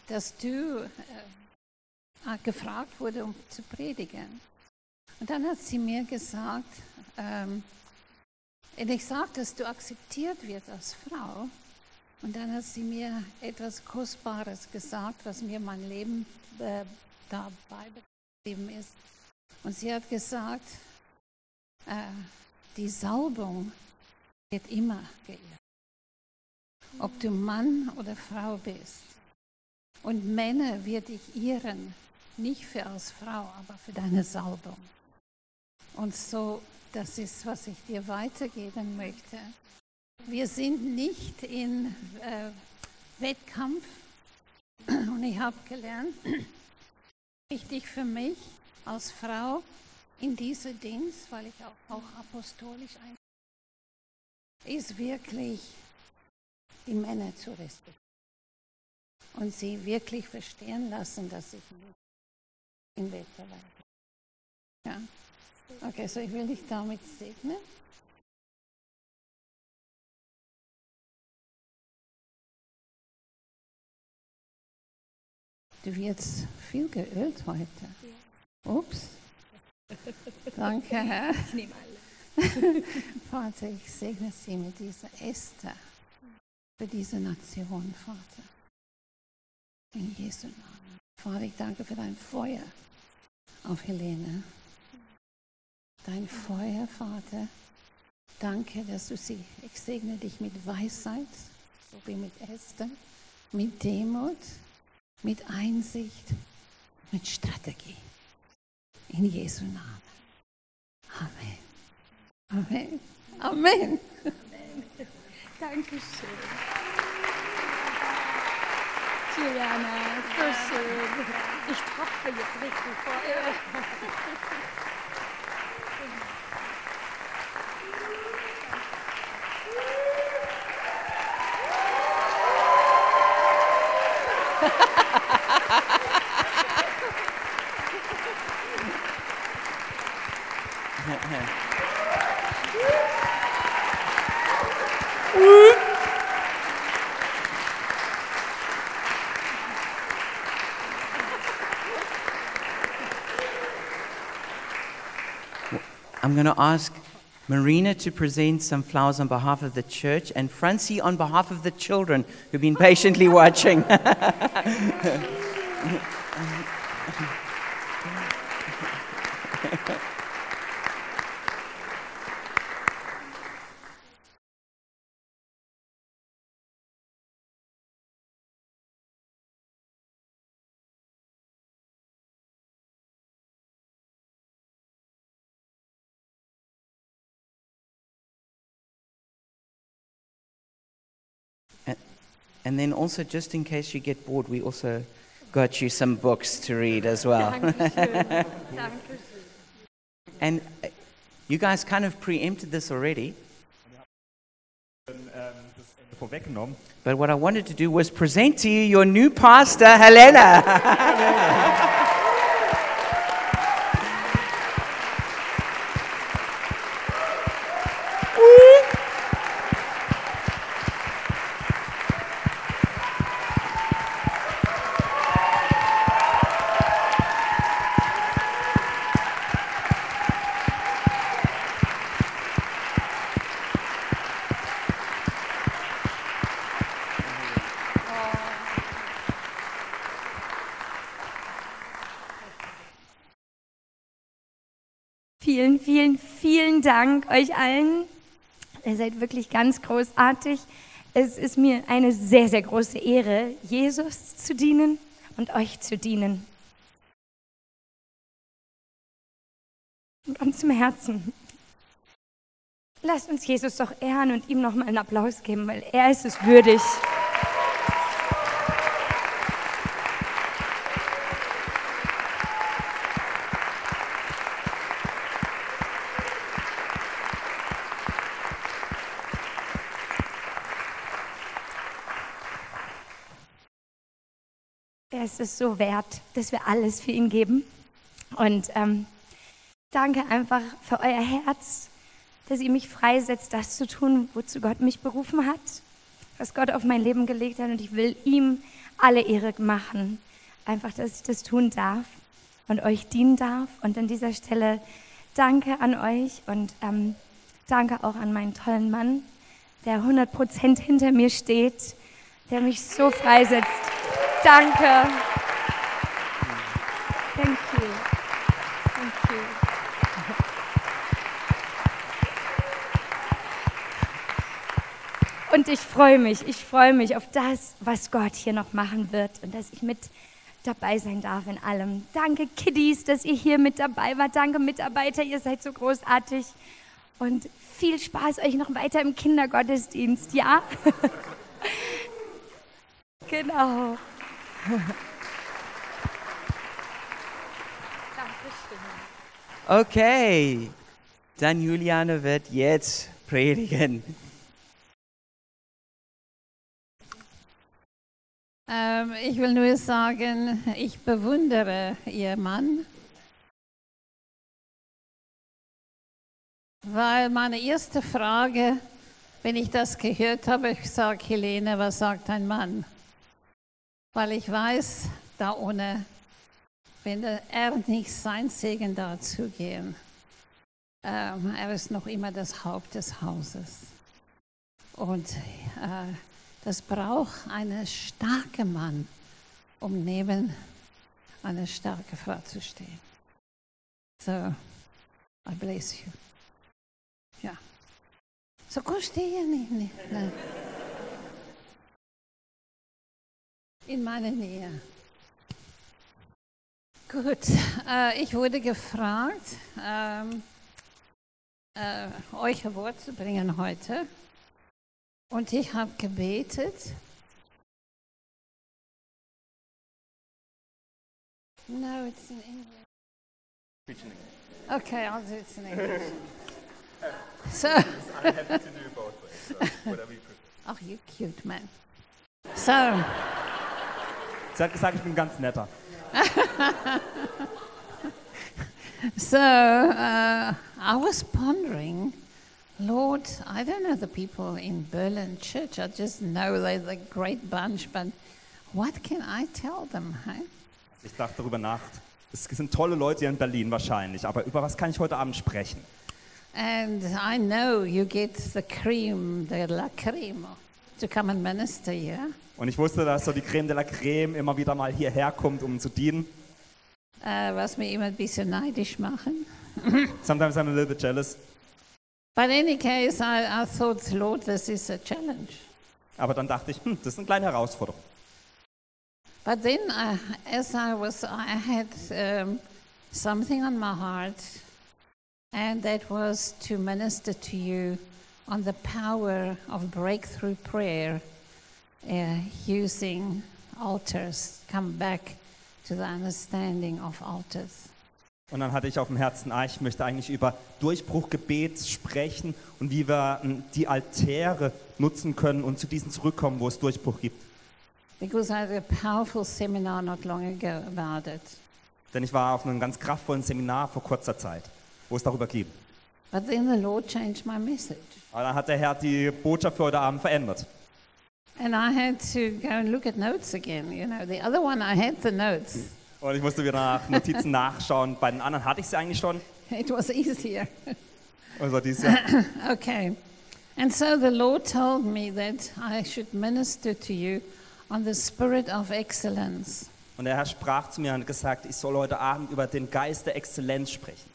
dass du äh, gefragt wurde, um zu predigen. Und dann hat sie mir gesagt, ähm, und ich sage, dass du akzeptiert wirst als Frau. Und dann hat sie mir etwas Kostbares gesagt, was mir mein Leben äh, dabei geblieben ist. Und sie hat gesagt, äh, die Salbung wird immer geirrt. Ob du Mann oder Frau bist. Und Männer wird dich irren, nicht für als Frau, aber für deine Salbung. Und so, das ist, was ich dir weitergeben möchte. Wir sind nicht in äh, Wettkampf. Und ich habe gelernt, *clears throat* wichtig für mich als Frau in diesem Dienst, weil ich auch, auch apostolisch ein ist wirklich die Männer zu respektieren und sie wirklich verstehen lassen, dass ich nicht im Wettbewerb bin. Ja. Okay, so ich will dich damit segnen. Du wirst viel geölt heute. Ups. Danke, Herr. Ich nehme alle. *laughs* Vater, ich segne sie mit dieser Esther für diese Nation, Vater. In Jesu Namen. Vater, ich danke für dein Feuer auf Helene. dein Feuer, Vater. Danke, dass du sie, ich segne dich mit Weisheit, so wie mit Esther, mit Demut, mit Einsicht, mit Strategie. In Jesu Namen. Amen. Amen. Amen. Dankeschön. Juliana, so schön. Ich tropfe jetzt richtig vor. *laughs* I'm going to ask Marina to present some flowers on behalf of the church and Francie on behalf of the children who've been patiently watching. *laughs* And then also, just in case you get bored, we also got you some books to read as well. *laughs* And uh, you guys kind of preempted this already, but what I wanted to do was present to you your new pastor, Helena. *laughs* Dank euch allen. Ihr seid wirklich ganz großartig. Es ist mir eine sehr, sehr große Ehre, Jesus zu dienen und euch zu dienen. Von ganzem Herzen. Lasst uns Jesus doch ehren und ihm nochmal einen Applaus geben, weil er ist es würdig. Ist es so wert, dass wir alles für ihn geben. Und ähm, danke einfach für euer Herz, dass ihr mich freisetzt, das zu tun, wozu Gott mich berufen hat, was Gott auf mein Leben gelegt hat. Und ich will ihm alle Ehre machen. Einfach, dass ich das tun darf und euch dienen darf. Und an dieser Stelle danke an euch und ähm, danke auch an meinen tollen Mann, der 100% hinter mir steht, der mich so freisetzt. Danke. Thank you. Thank you. Und ich freue mich, ich freue mich auf das, was Gott hier noch machen wird und dass ich mit dabei sein darf in allem. Danke, Kiddies, dass ihr hier mit dabei wart. Danke, Mitarbeiter, ihr seid so großartig. Und viel Spaß euch noch weiter im Kindergottesdienst, ja? *laughs* genau. *laughs* Okay, dann Juliane wird jetzt predigen. Ähm, ich will nur sagen, ich bewundere Ihr Mann, weil meine erste Frage, wenn ich das gehört habe, ich sage, Helene, was sagt ein Mann? Weil ich weiß, da ohne, wenn er nicht sein Segen dazu gehen, ähm, er ist noch immer das Haupt des Hauses. Und äh, das braucht einen starken Mann, um neben einer starken Frau zu stehen. So, I bless you. Ja. So kom stehe nicht, nicht. In meiner Nähe. Gut, äh, ich wurde gefragt, ähm, äh, euch ein Wort zu bringen heute. Und ich habe gebetet. No, it's in English. Okay, I'll do it in *laughs* English. so, oh, you cute man. So, Sie hat gesagt, ich bin ganz netter. *laughs* so uh, I was pondering, Lord, I don't know the people in Berlin Church. I just know they're the great bunch, but what can I tell them? Hey? Ich dachte darüber nach. Es sind tolle Leute hier in Berlin wahrscheinlich, aber über was kann ich heute Abend sprechen? And I know you get the cream, the la creme, to come and minister here. Und ich wusste, dass so die Creme de la Creme immer wieder mal hierher kommt, um zu dienen. Uh, was mir immer ein bisschen neidisch machen. *laughs* Sometimes I'm a little bit jealous. But in any case, I, I thought, Lord, this is a challenge. Aber dann dachte ich, hm, das ist eine kleine Herausforderung. But then, uh, as I was, I had um, something on my heart, and that was to minister to you on the power of breakthrough prayer uh, using altars. Come back to the understanding of altars. Und dann hatte ich auf dem Herzen, ah, ich möchte eigentlich über Durchbruchgebet sprechen und wie wir hm, die Altäre nutzen können und zu diesen zurückkommen, wo es Durchbruch gibt. Because I had a powerful seminar not long ago about it. Denn ich war auf einem ganz kraftvollen Seminar vor kurzer Zeit, wo es darüber ging. But then the Lord changed my message. Aber dann hat der Herr die Botschaft für heute Abend verändert. And I had to go and look at notes again. You know, the other one I had the notes. Und ich musste wieder nach Notizen nachschauen. Bei den anderen hatte ich sie eigentlich schon. It was easier. *laughs* Also dieses Jahr. *laughs* Okay. And so the Lord told me that I should minister to you on the spirit of excellence. Und der Herr sprach zu mir und gesagt, ich soll heute Abend über den Geist der Exzellenz sprechen.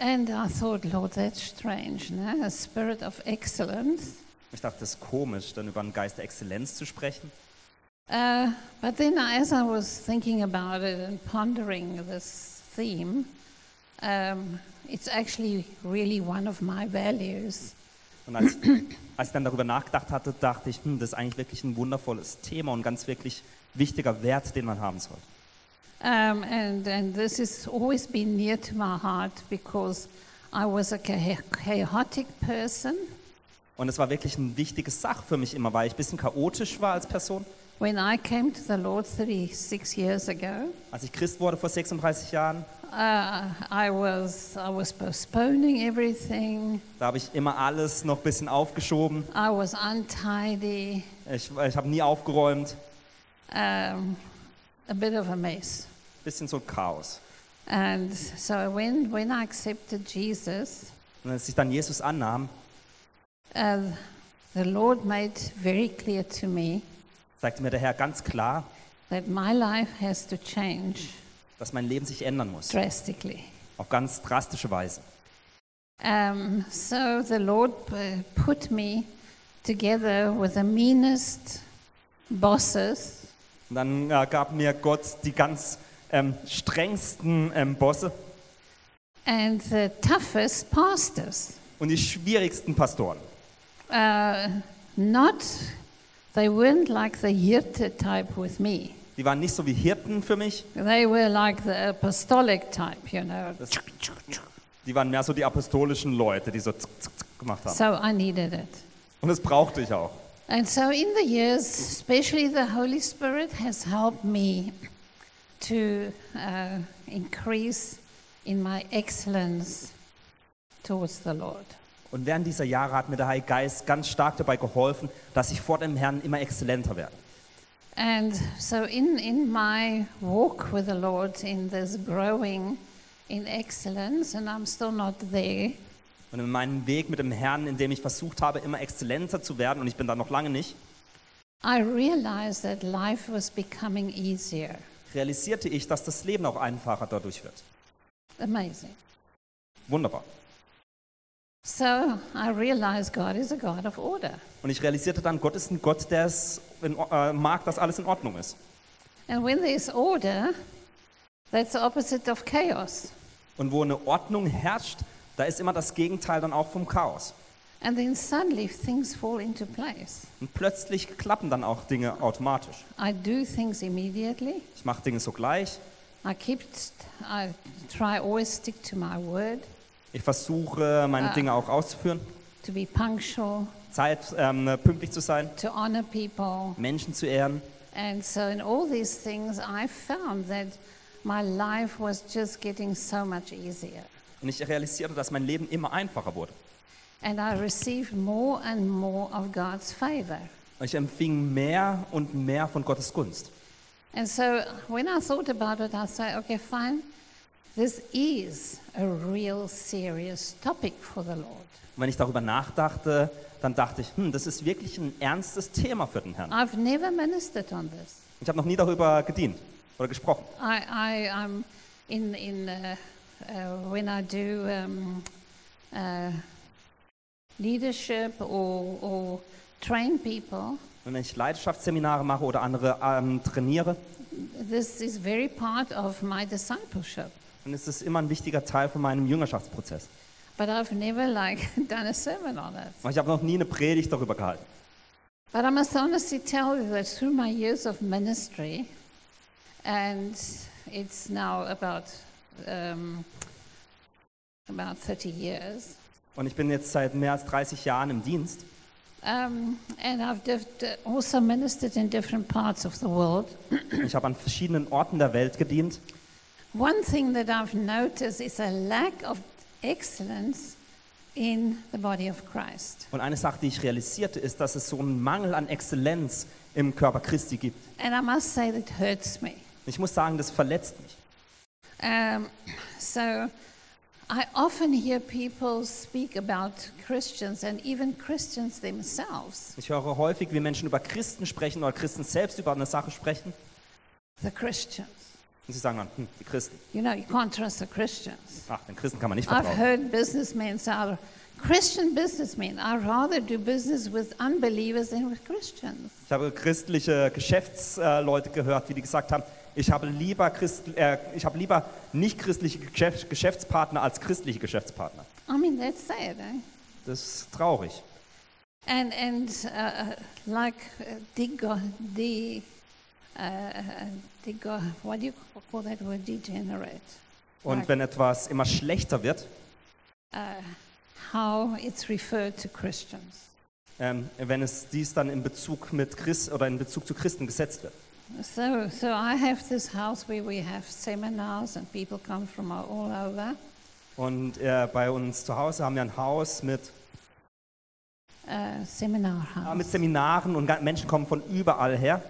And I thought, Lord, that's strange, no? A spirit of excellence. Ich dachte, das ist komisch, dann über den Geist der Exzellenz zu sprechen. Uh, but then, as I was thinking about it and pondering this theme, um, it's actually really one of my values. Und als, als ich dann darüber nachgedacht hatte, dachte ich, hm, das ist eigentlich wirklich ein wundervolles Thema und ganz wirklich wichtiger Wert, den man haben sollte. Um, and, and this has always been near to my heart because I was a cha- chaotic person. Und es war wirklich ein wichtiges Sach für mich immer, weil ich ein bisschen chaotisch war als Person. When I came to the Lord 36 years ago, Als ich Christ wurde vor 36 Jahren, uh, I, was, I was postponing everything. da habe ich immer alles noch ein bisschen aufgeschoben. I was untidy, Ich, ich habe nie aufgeräumt. um, a bit of a mess. Bisschen so Chaos. And so when, when I accepted Jesus, Und als ich dann Jesus annahm, uh, the Lord made very clear to me sagte mir der Herr ganz klar, that my life has to change dass mein Leben sich ändern muss. drastically. Auf ganz drastische Weise. Um, so the Lord put me together with the meanest bosses Und dann äh, gab mir Gott die ganz ähm, strengsten ähm, Bosse and the toughest pastors. und die schwierigsten Pastoren. Uh, not, they weren't like the Hirte type with me. Die waren nicht so wie Hirten für mich, They were like the apostolic type, you know. Das- die waren mehr so die apostolischen Leute, die so zick, zick, zick gemacht haben. So I needed it. Und das brauchte ich auch. And so in the years, especially the Holy Spirit has helped me to uh, increase in my excellence towards the Lord. Und während dieser Jahre hat mir der Heilige Geist ganz stark dabei geholfen, dass ich vor dem Herrn immer exzellenter werde. And so in, in my walk with the Lord, in this growing in excellence, and I'm still not there, Und in meinem Weg mit dem Herrn, in dem ich versucht habe, immer exzellenter zu werden, und ich bin da noch lange nicht, I realized that life was becoming easier. realisierte ich, dass das Leben auch einfacher dadurch wird. Amazing. Wunderbar. So I realized God is a God of order. Und ich realisierte dann, Gott ist ein Gott, der es in, äh, mag, dass alles in Ordnung ist. And when there's order, that's the opposite of chaos. Und wo eine Ordnung herrscht, da ist immer das Gegenteil dann auch vom Chaos. And then suddenly things fall into place. Und plötzlich klappen dann auch Dinge automatisch. I do things immediately. Ich mache Dinge sogleich. I keep, I try always stick to my word, Ich versuche, meine Ah. Dinge auch auszuführen. to be punctual, Zeit, ähm, pünktlich zu sein, to honor people. Menschen zu ehren. And so in all these things, I found that my life was just getting so much easier. Und ich realisierte, dass mein Leben immer einfacher wurde. And I received more and more of God's favor. Und ich empfing mehr und mehr von Gottes Gunst. And so when I thought about it, I said, okay, fine, this is a real serious topic for the Lord. Und wenn ich darüber nachdachte, dann dachte ich, hm, das ist wirklich ein ernstes Thema für den Herrn. I've never ministered on this. Ich habe noch nie darüber gedient oder gesprochen. I, I, I'm in, in uh, uh, when I do um, uh, leadership or, or train people, Und wenn ich Leidenschaftsseminare mache oder andere ähm, trainiere, this is very part of my discipleship. Ist es immer ein wichtiger Teil von meinem Jüngerschaftsprozess. But I've never like *laughs* done a sermon on it. Aber ich habe noch nie eine Predigt darüber gehalten. But I must honestly tell you that through my years of ministry, and it's now about um, about 30 years, Und ich bin jetzt seit mehr als 30 Jahren im Dienst. um, and I've also ministered in different parts of the world. Ich habe an verschiedenen Orten der Welt gedient. One thing that I've noticed is a lack of excellence in the body of Christ. Und eine Sache, die ich realisierte, ist, dass es so einen Mangel an Exzellenz im Körper Christi gibt. And I must say that hurts me. Ich muss sagen, das verletzt mich. Um, so I often hear people speak about Christians and even Christians themselves, Ich höre häufig, wie Menschen über Christen sprechen oder Christen selbst über eine Sache sprechen. the Christians. Und sie sagen dann, hm, die Christen. You know, you can't trust the Christians. Ach, den Christen kann man nicht I've vertrauen. heard businessmen say, Christian businessmen, I'd rather do business with unbelievers than with Christians. Ich habe christliche Geschäftsleute gehört, wie die gesagt haben, ich habe lieber, Christ, äh, ich habe lieber nicht christliche Geschäft, Geschäftspartner als christliche Geschäftspartner. I mean, that's sad, eh? Das ist traurig. And, and uh, like uh, dego, de, dego, what do you call that word, degenerate? Und wenn etwas immer schlechter wird, how it's referred to Christians. ähm, wenn es dies dann in Bezug mit Christ oder in Bezug zu Christen gesetzt wird. So, so I have this house where we have seminars and people come from all over. Und äh, bei uns zu Hause haben wir ein Haus mit, Uh, seminar äh, house. mit Seminaren und Menschen kommen von überall her.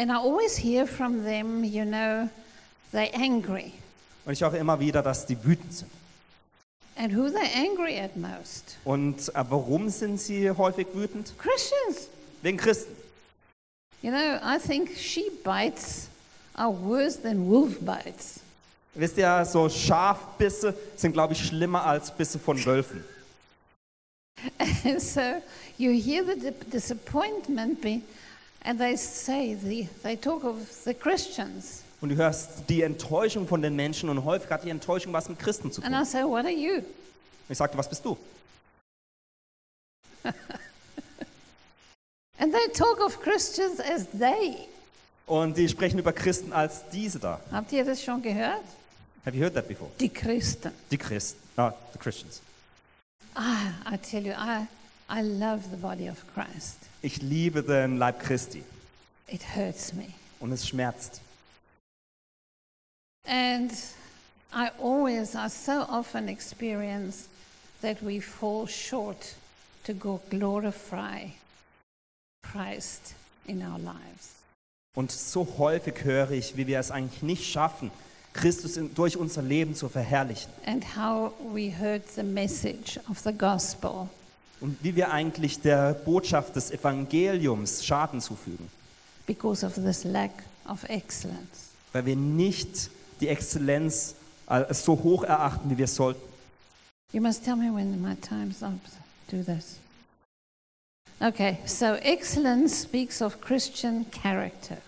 And I always hear from them, you know, they're angry. Und ich höre immer wieder, dass die wütend sind. And who they angry at most? Und äh, warum sind sie häufig wütend? Christians. Wegen Christen. You know, I think sheep bites are worse than wolf bites. Wisst ihr, so Schafbisse sind, glaube ich, schlimmer als Bisse von Wölfen. *laughs* And so you hear the di- disappointment, be, and they say, the, they talk of the Christians. Und du hörst die Enttäuschung von den Menschen und häufig hat die Enttäuschung was mit Christen zu And tun. I say, what are you? Ich sagte, was bist du? *laughs* And they talk of Christians as they. Und die sprechen über Christen als diese da. Habt ihr das schon gehört? Have you heard that before? Die Christen. Die Christen. Ah, the Christians. Ah, I tell you, I, I love the body of Christ. Ich liebe den Leib Christi. It hurts me. Und es schmerzt. And I always, I so often experience that we fall short to go glorify Christ in our lives. Und so häufig höre ich, wie wir es eigentlich nicht schaffen, Christus in, durch unser Leben zu verherrlichen. And how we heard the message of the gospel Und wie wir eigentlich der Botschaft des Evangeliums Schaden zufügen. because of this lack of excellence. Weil wir nicht die Exzellenz als so hoch erachten, wie wir sollten. You must tell me when my time's up. Do this. Okay, so excellence speaks of Christian character.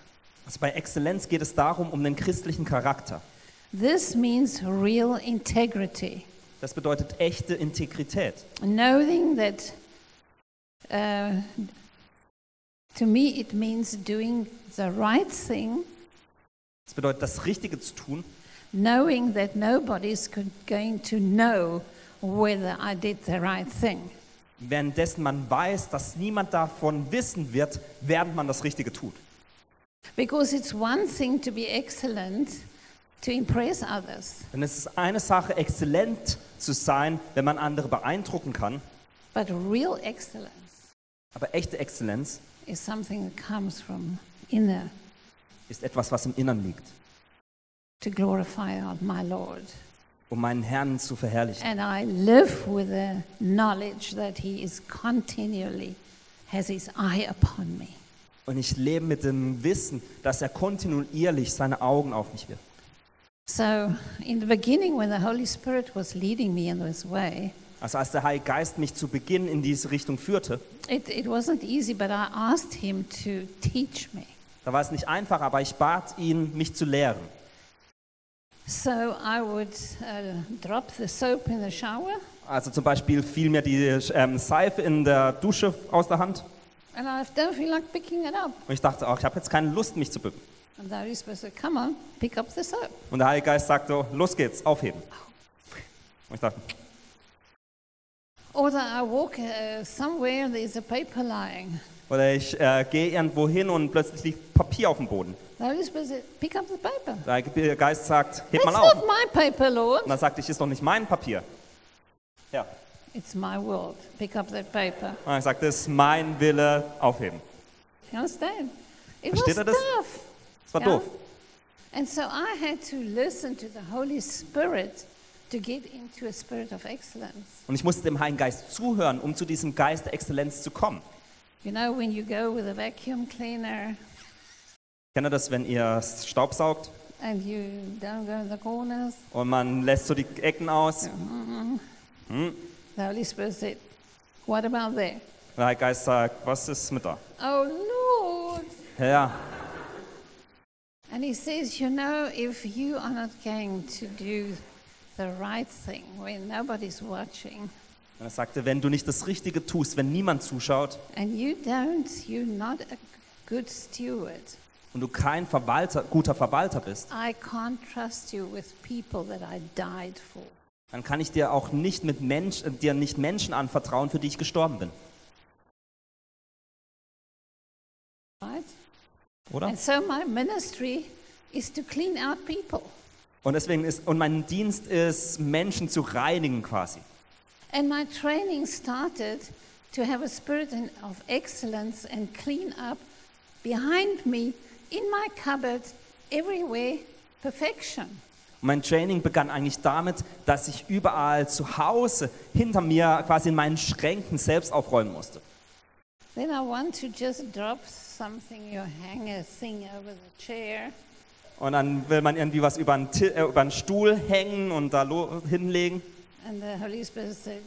Also bei Exzellenz geht es darum, um den christlichen Charakter. This means real integrity, Das bedeutet echte Integrität. knowing that. Uh, to me, it means doing the right thing, Das bedeutet, das Richtige zu tun, knowing that nobody's going to know whether I did the right thing. währenddessen man weiß, dass niemand davon wissen wird, während man das Richtige tut. Because it's one thing to be excellent to impress others, Denn es ist eine Sache, exzellent zu sein, wenn man andere beeindrucken kann. but real excellence Aber echte Exzellenz is something that comes from inner ist etwas, was im Innern liegt, to glorify my Lord. um meinen Herrn zu verherrlichen. And I live with the knowledge that He is continually has His eye upon me. Und ich lebe mit dem Wissen, dass er kontinuierlich seine Augen auf mich wirft. So, in the beginning, when the Holy Spirit was leading me in this way, Also als der Heilige Geist mich zu Beginn in diese Richtung führte, it, it wasn't easy, but I asked Him to teach me. da war es nicht einfach, aber ich bat ihn, mich zu lehren. So I would uh, drop the soap in the shower, Also zum Beispiel fiel mir die ähm, Seife in der Dusche aus der Hand and I don't feel like picking it up. und ich dachte, auch, ich habe jetzt keine Lust, mich zu bücken. And the Holy Spirit said, Come on, pick up the soap. Und der Heilige Geist sagte, los geht's, aufheben. Und ich dachte, Or that I walk uh, somewhere, there's a paper lying. oder ich äh, gehe irgendwo hin und plötzlich liegt Papier auf dem Boden. The Holy Spirit said, Pick up the paper. Der Heilige Geist sagt, heb mal auf. not my paper, Lord. Und dann sagte ich, ist doch nicht mein Papier. Ja. It's my world. Pick up that paper. Und er sagte, es ist mein Wille, aufheben. You understand? It Versteht er das? tough. Das war Ja. doof. And so I had to listen to the Holy Spirit to get into a spirit of excellence. Und ich musste dem Heiligen Geist zuhören, um zu diesem Geist der Exzellenz zu kommen. You know, when you go with a vacuum cleaner Kennt ihr das, wenn ihr Staub saugt and you don't go in the corners, und man lässt so die Ecken aus? the Holy Spirit said, What about there? Der Heilige Geist sagt, was ist mit da? Oh, Lord. Ja, And he says, You know, if you are not going to do the right thing when nobody's watching, und er sagte, wenn du nicht das Richtige tust, wenn niemand zuschaut and you don't, you're not a good steward. und du kein Verwalter, guter Verwalter bist, I can't trust you with people that I died for. dann kann ich dir auch nicht mit Mensch, dir nicht Menschen anvertrauen, für die ich gestorben bin, oder? And so my ministry is to clean out people. Und deswegen ist und mein Dienst ist Menschen zu reinigen quasi. And my training started to have a spirit of excellence and clean up behind me, in my cupboard, everywhere, perfection. Und mein Training begann eigentlich damit, dass ich überall zu Hause hinter mir quasi in meinen Schränken selbst aufräumen musste. Then I want to just drop something, you hang a thing over the chair, Und dann will man irgendwie was über einen, äh, über einen Stuhl hängen und da hinlegen. and the Holy Spirit said,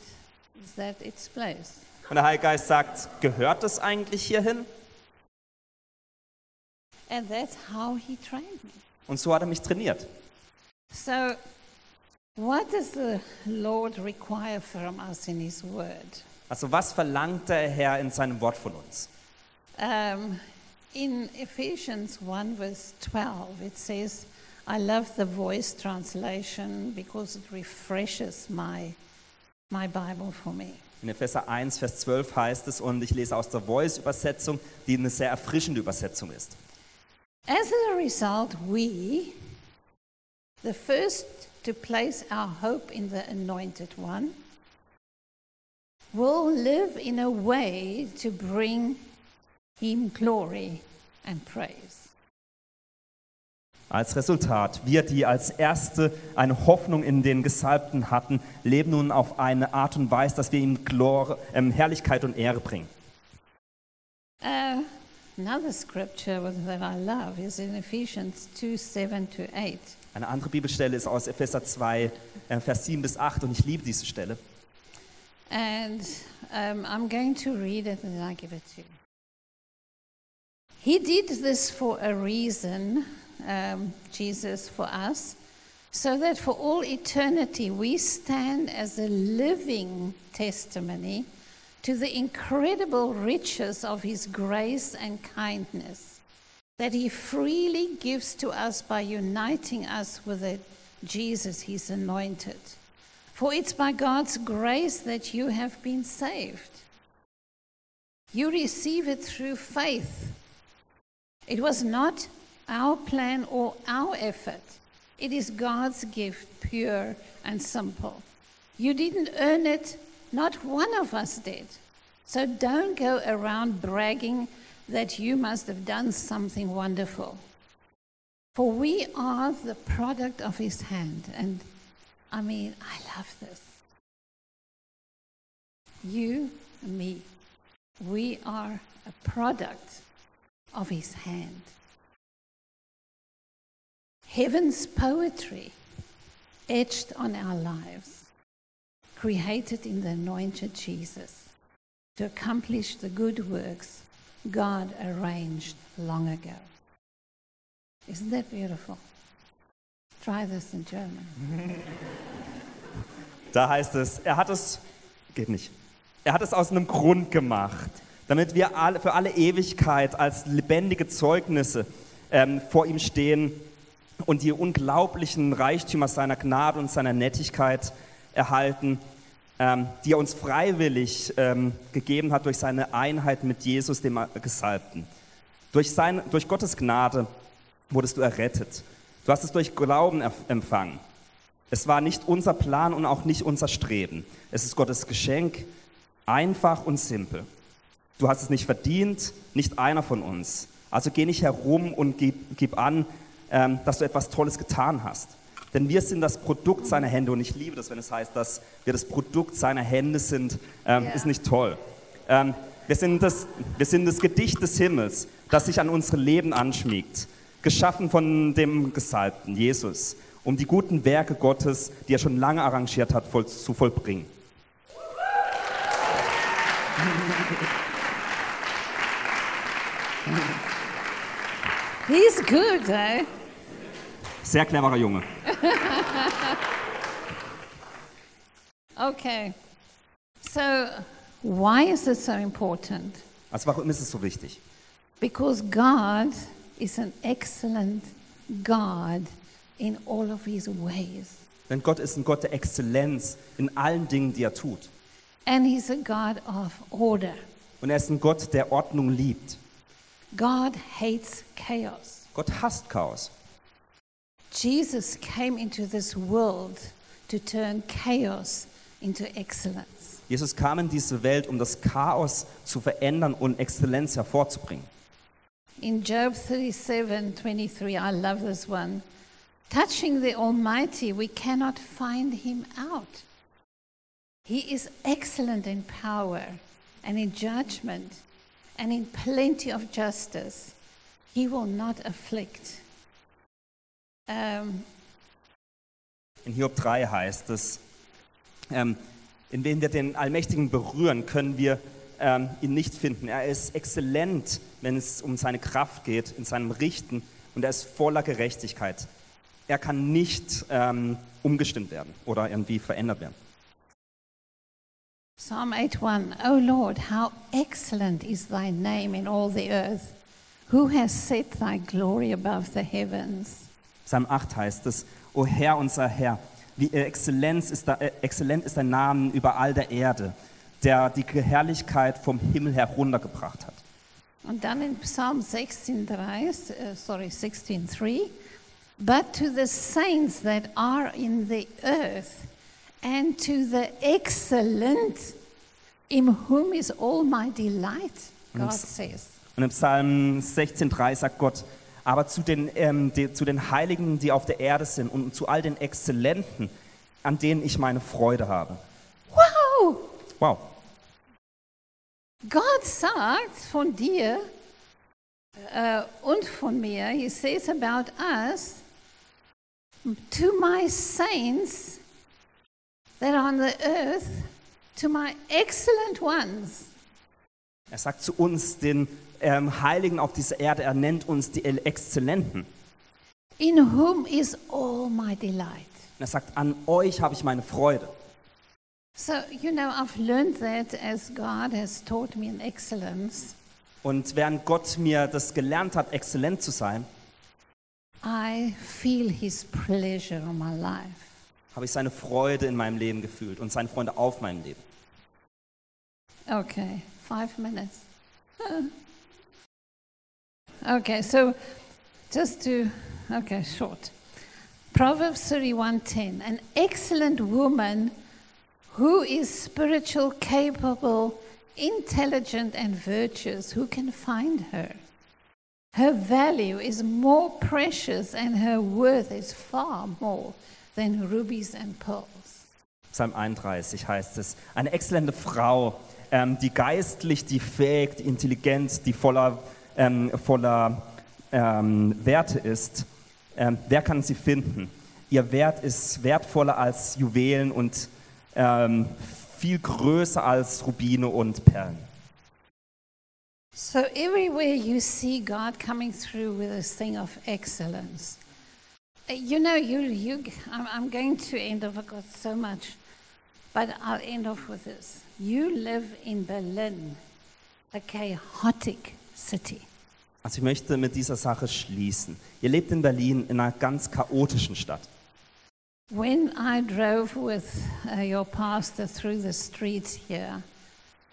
Is that its place? Und der Heilige Geist sagt, gehört das eigentlich hierhin? And that's how he trained me. Und so hat er mich trainiert. So, what does the Lord require from us in His Word? Also was verlangt der Herr in seinem Wort von uns? Um, in Ephesians 1, verse 12, it says, I love the voice translation because it refreshes my, my Bible for me. In Epheser 1, Vers 12 heißt es, und ich lese aus der Voice-Übersetzung, die eine sehr erfrischende Übersetzung ist. As a result, we, the first to place our hope in the Anointed One, will live in a way to bring Him glory and praise. Als Resultat, wir, die als Erste eine Hoffnung in den Gesalbten hatten, leben nun auf eine Art und Weise, dass wir ihm Glor ähm, Herrlichkeit und Ehre bringen. Uh, Another scripture that I love is in Ephesians 2 7 to 8. Eine andere Bibelstelle ist aus Epheser 2, äh, Vers 7 bis 8 und ich liebe diese Stelle. And um, I'm going to read it and then I'll give it to you. He did this for a reason, um, Jesus, for us, so that for all eternity we stand as a living testimony to the incredible riches of His grace and kindness that He freely gives to us by uniting us with it, Jesus, he's anointed. For it's by God's grace that you have been saved. You receive it through faith. It was not our plan or our effort. It is God's gift, pure and simple. You didn't earn it, not one of us did. So don't go around bragging that you must have done something wonderful. For we are the product of his hand. And I mean, I love this. You and me, we are a product of his hand. Heaven's poetry etched on our lives, created in the anointed Jesus to accomplish the good works God arranged long ago. Isn't that beautiful? Try this in German. *laughs* Da heißt es, er hat es, geht nicht, er hat es aus einem Grund gemacht, damit wir alle, für alle Ewigkeit als lebendige Zeugnisse ähm, vor ihm stehen und die unglaublichen Reichtümer seiner Gnade und seiner Nettigkeit erhalten, ähm, die er uns freiwillig ähm, gegeben hat durch seine Einheit mit Jesus, dem Gesalbten. Durch, sein, durch Gottes Gnade wurdest du errettet. Du hast es durch Glauben empfangen. Es war nicht unser Plan und auch nicht unser Streben. Es ist Gottes Geschenk, einfach und simpel. Du hast es nicht verdient, nicht einer von uns. Also geh nicht herum und gib, gib an, ähm, dass du etwas Tolles getan hast. Denn wir sind das Produkt seiner Hände und ich liebe das, wenn es heißt, dass wir das Produkt seiner Hände sind, ähm, Ja. ist nicht toll. Ähm, wir, sind das, wir sind das Gedicht des Himmels, das sich an unsere Leben anschmiegt, geschaffen von dem Gesalbten, Jesus, um die guten Werke Gottes, die er schon lange arrangiert hat, voll, zu vollbringen. He's good, eh? Sehr cleverer Junge. *laughs* Okay. So, why is this so important? Also warum ist es so wichtig? Because God is an excellent God in all of his ways. Denn Gott ist ein Gott der Exzellenz in allen Dingen, die er tut. And he's a God of order. Und er ist ein Gott, der Ordnung liebt. God hates chaos. Gott hasst Chaos. Jesus came into this world to turn chaos into excellence. Jesus kam in diese Welt, um das Chaos zu verändern und Exzellenz hervorzubringen. In Job 37 23, I love this one. Touching the Almighty, we cannot find him out. He is excellent in power and in judgment and in plenty of justice. He will not afflict. Um, In Hiob 3 heißt es, ähm, indem wir den Allmächtigen berühren, können wir ähm, ihn nicht finden. Er ist exzellent, wenn es um seine Kraft geht, in seinem Richten und er ist voller Gerechtigkeit. Er kann nicht ähm, umgestimmt werden oder irgendwie verändert werden. Psalm 8:1 O Lord, how excellent is thy name in all the earth. Who has set thy glory above the heavens? Psalm 8 heißt es, O Herr, unser Herr, wie Exzellenz ist, da, äh, exzellent ist dein Name über all der Erde, der die Herrlichkeit vom Himmel heruntergebracht hat. Und dann in Psalm 16:3, uh, sorry, 16:3, but to the saints that are in the earth and to the excellent in whom is all my delight, God says. Und im Psalm 16,3 sagt Gott, aber zu den, ähm, die, zu den Heiligen, die auf der Erde sind und zu all den Exzellenten, an denen ich meine Freude habe. Wow! Wow. Gott sagt von dir, uh, und von mir, he says about us, to my saints that are on the earth, to my excellent ones. Er sagt zu uns, den ähm, Heiligen auf dieser Erde, er nennt uns die Exzellenten. in whom is all my delight. Und er sagt, an euch habe ich meine Freude. So, you know, I've learned that as God has taught me in excellence, Und während Gott mir das gelernt hat, exzellent zu sein, I feel His pleasure in my life. habe ich seine Freude in meinem Leben gefühlt und seine Freude auf meinem Leben. Okay, five minutes. *laughs* okay, so just to, okay, short. Proverbs 31:10. An excellent woman who is spiritual, capable, intelligent, and virtuous, who can find her? Her value is more precious, and her worth is far more than rubies and pearls. Psalm 31 heißt es, eine exzellente Frau, ähm, die geistlich, die fähig, die intelligent, die voller, ähm, voller ähm, Werte ist. Ähm, wer kann sie finden? Ihr Wert ist wertvoller als Juwelen und ähm, viel größer als Rubine und Perlen. So everywhere you see God coming through with this thing of excellence, uh, you know, you, you, I'm, I'm going to end off. I've got so much, but I'll end off with this. You live in Berlin, a chaotic city. Also ich möchte mit dieser Sache schließen. Ihr lebt in Berlin in einer ganz chaotischen Stadt. When I drove with uh, your pastor through the streets here,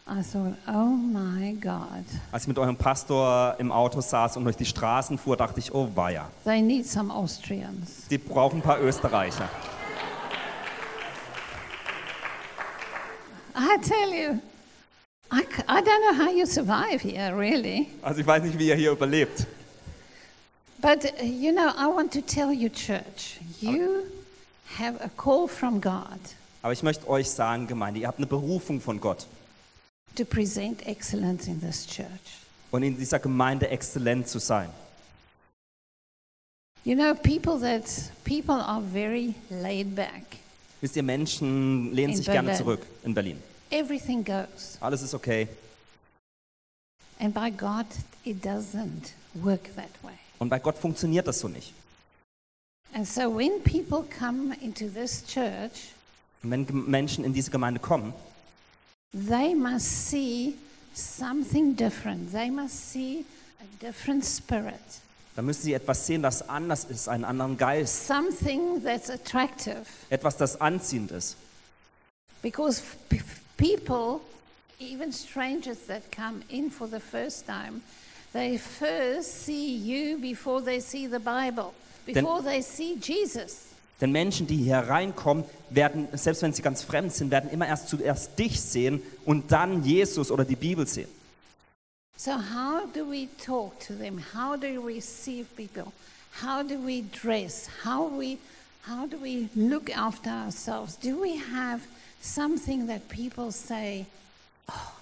I thought, oh my God, Als ich mit eurem Pastor im Auto saß und durch die Straßen fuhr, dachte ich, oh weia, they need some Austrians. die brauchen ein paar Österreicher. I tell you, I, I don't know how you survive here, really. Also ich weiß nicht, wie ihr hier überlebt. But uh, you know, I want to tell you, church, you have a call from God Aber ich möchte euch sagen, Gemeinde, ihr habt eine Berufung von Gott. To present excellence in this church. Und in dieser Gemeinde exzellent zu sein. You know, people that people are very laid back. Wisst ihr, Menschen lehnen In sich gerne zurück in Berlin. Everything goes. Alles ist okay. And by God, it doesn't work that way. Und bei Gott funktioniert das so nicht. And so when people come into this church, Und wenn Menschen in diese Gemeinde kommen, they must see something different. They must see a different spirit, dann müssen sie etwas sehen, das anders ist, einen anderen Geist. something that's attractive. Etwas, das anziehend ist. Because people, even strangers that come in for the first time, they first see you before they see the Bible, before they see Jesus. Denn Menschen, die hier reinkommen, werden, selbst wenn sie ganz fremd sind, werden immer erst zuerst dich sehen und dann Jesus oder die Bibel sehen. So, how do we talk to them? How do we receive people? How do we dress? How, we, how do we look after ourselves? Do we have something that people say, oh,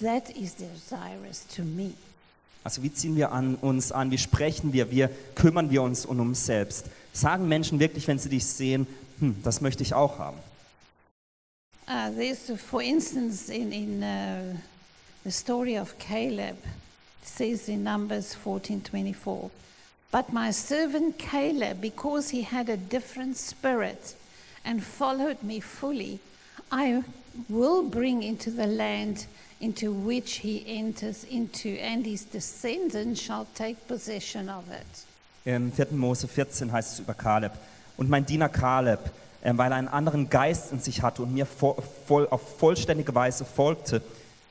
that is desirous to me? Also wie ziehen wir an, uns an, wie sprechen wir, wie kümmern wir uns um uns selbst. Sagen Menschen wirklich, wenn sie dich sehen, hm, das möchte ich auch haben. Uh, there's, uh, for instance, in, in uh, the story of Caleb, it says in Numbers 14:24, "But my servant Caleb, because he had a different spirit and followed me fully, I will bring into the land into which he enters into, and his descendants shall take possession of it." Im 4. Mose 14 heißt es über Kaleb. Und mein Diener Kaleb, äh, weil er einen anderen Geist in sich hatte und mir auf vollständige Weise folgte,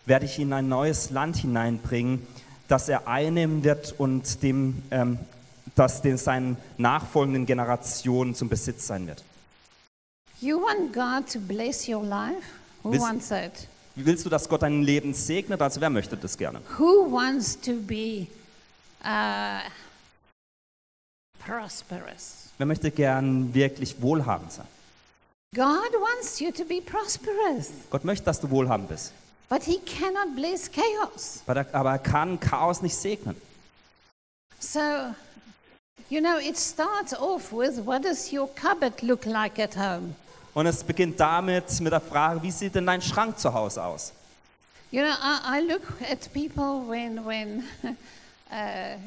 werde ich ihn in ein neues Land hineinbringen, das er einnehmen wird und dem, ähm, das den seinen nachfolgenden Generationen zum Besitz sein wird. You want God to bless your life? Who This- wants? Wie willst du, dass Gott dein Leben segnet? Also wer möchte das gerne? Who wants to be uh, prosperous? Wer möchte gern wirklich wohlhabend sein? God wants you to be prosperous, Gott möchte, dass du wohlhabend bist. but He cannot bless chaos. Aber er, aber er kann Chaos nicht segnen. So, you know, it starts off with what does your cupboard look like at home? Und es beginnt damit, mit der Frage, wie sieht denn dein Schrank zu Hause aus? You know, I, I look at people when, when *laughs* uh,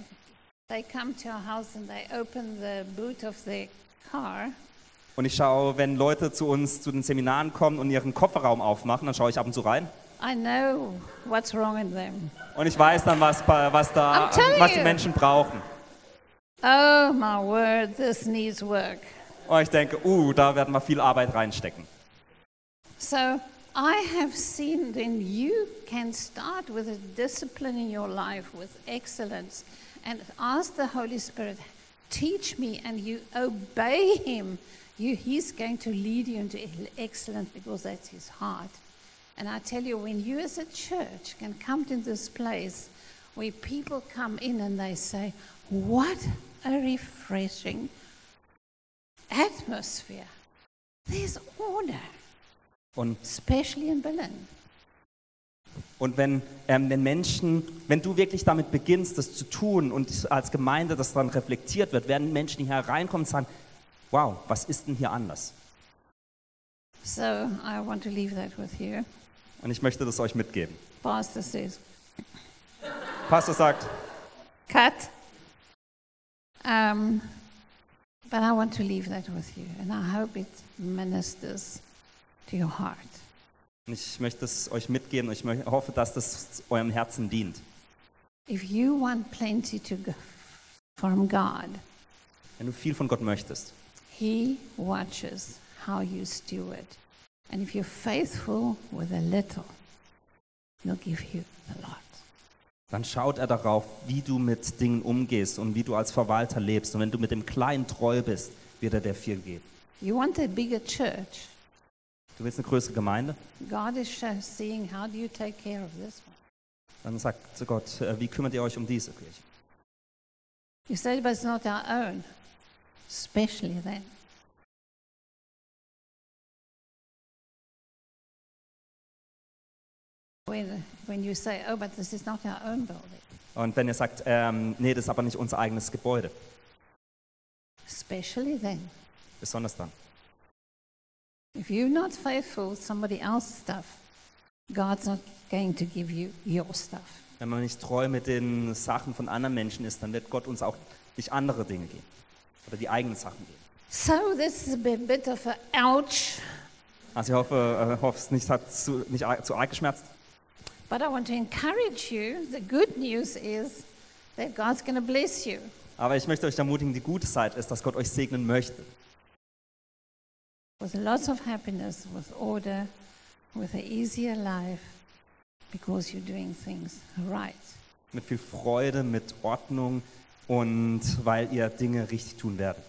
Und ich schaue, wenn Leute zu uns zu den Seminaren kommen und ihren Kofferraum aufmachen, dann schaue ich ab und zu rein. I know what's wrong in them. Und ich weiß dann, was, was, da, was die. Menschen brauchen. Oh my word, this needs work. Und ich denke, uh, da werden wir viel Arbeit reinstecken. So I have seen then you can start with a discipline in your life with excellence and ask the Holy Spirit, teach me, and you obey Him. You, he's going to lead you into excellence because that's His heart. And I tell you, when you as a church can come to this place where people come in and they say, What a refreshing atmosphere. There's order, Und, especially in Berlin. Und wenn, ähm, wenn Menschen, wenn du wirklich damit beginnst, das zu tun und als Gemeinde das dann reflektiert wird, werden Menschen, die hier reinkommen und sagen, wow, was ist denn hier anders? So I want to leave that with you. Und ich möchte das euch mitgeben. Pastor says, Pastor sagt, cut. Um, but I want to leave that with you, and I hope it ministers to your heart. Ich möchte es euch mitgeben und ich hoffe, dass das eurem Herzen dient. If you want plenty to go from God, Wenn du viel von Gott möchtest, He watches how you steward. And if you're faithful with a little, He'll give you a lot. dann schaut er darauf, wie du mit Dingen umgehst und wie du als Verwalter lebst. Und wenn du mit dem Kleinen treu bist, wird er dir viel geben. You want a bigger church. Du willst eine größere Gemeinde? God is show- seeing how do you take care of this one. Dann sagt zu Gott, äh, wie kümmert ihr euch um diese Kirche? You say, but it's not our own, especially then. When, when you say, oh, but this is not our own building, Und wenn ihr sagt, ähm, nee, das ist aber nicht unser eigenes Gebäude, especially then. besonders dann. If you're not faithful somebody else's stuff, God's not going to give you your stuff. Wenn man nicht treu mit den Sachen von anderen Menschen ist, dann wird Gott uns auch nicht andere Dinge geben. Oder die eigenen Sachen geben. So this is a bit, bit of a ouch, Also ich hoffe, äh, hoffe es nicht, hat zu, nicht zu arg geschmerzt. but I want to encourage you. The good news is that God's going to bless you. Aber ich möchte euch ermutigen, die gute Seite ist, dass Gott euch segnen möchte. With lots of happiness, with order, with an easier life, because you're doing things right. Mit viel Freude, mit Ordnung und weil ihr Dinge richtig tun werdet.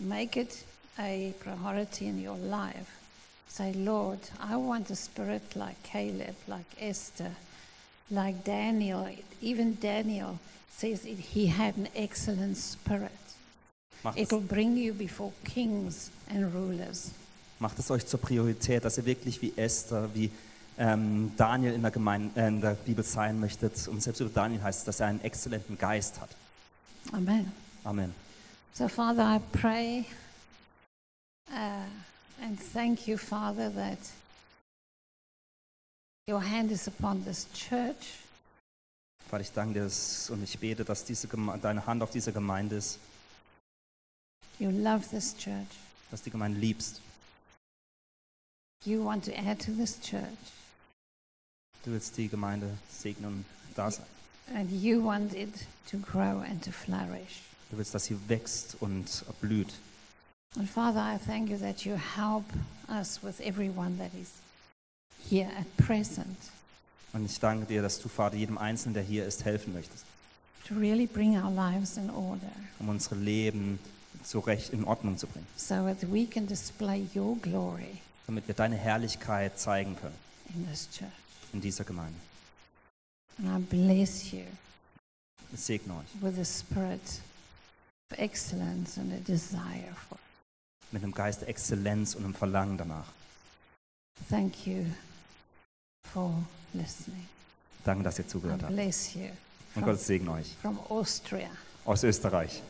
Make it a priority in your life. Say, Lord, I want a spirit like Caleb, like Esther, like Daniel. Even Daniel says it, he had an excellent spirit. Macht es, macht euch zur Priorität, dass ihr wirklich wie Esther, wie ähm, Daniel in der, Gemeinde, äh, in der Bibel sein möchtet. Und selbst über Daniel heißt es, dass er einen exzellenten Geist hat. Amen. Amen. So, Father, I pray uh, and thank you, Father, that your hand is upon this church. Vater, ich danke dir und ich bete, dass diese Geme deine Hand auf dieser Gemeinde ist, You love this church. dass du die Gemeinde liebst. You want to add to this church. Du willst die Gemeinde segnen und da sein. And you want it to grow and to flourish. Du willst, dass sie wächst und blüht. And Father, I thank you that you help us with everyone that is here at present Und ich danke dir, dass du, Vater, jedem Einzelnen, der hier ist, helfen möchtest, to really bring our lives in order um unsere Leben zurecht in Ordnung zu bringen, so that we can display your glory damit wir deine Herrlichkeit zeigen können in this church. in dieser Gemeinde. And I bless you Ich segne euch with a spirit of excellence and a desire for it. mit einem Geist der Exzellenz und einem Verlangen danach. Thank you for listening. Danke, dass ihr zugehört habt. bless you Und Gott segne euch from Austria. aus Österreich.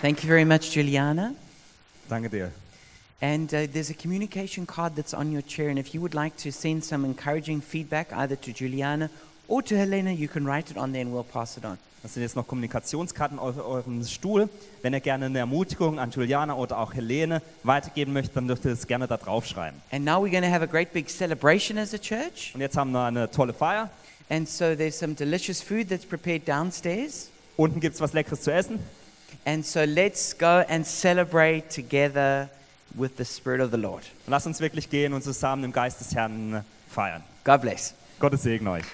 Thank you very much, Juliana. Danke dir. And uh, there's a communication card that's on your chair, and if you would like to send some encouraging feedback either to Juliana or to Helena, you can write it on there and we'll pass it on. Das sind jetzt noch Kommunikationskarten auf eurem Stuhl. Wenn ihr gerne eine Ermutigung an Juliana oder auch Helene weitergeben möchtet, dann dürft ihr es gerne da draufschreiben. And now we're going to have a great big celebration as a church. Und jetzt haben wir eine tolle Feier. And so there's some delicious food that's prepared downstairs. Unten gibt es was Leckeres zu essen. And so let's go and celebrate together with the Spirit of the Lord. Lasst uns wirklich gehen und zusammen im Geist des Herrn feiern. God bless. Gottes Segen euch.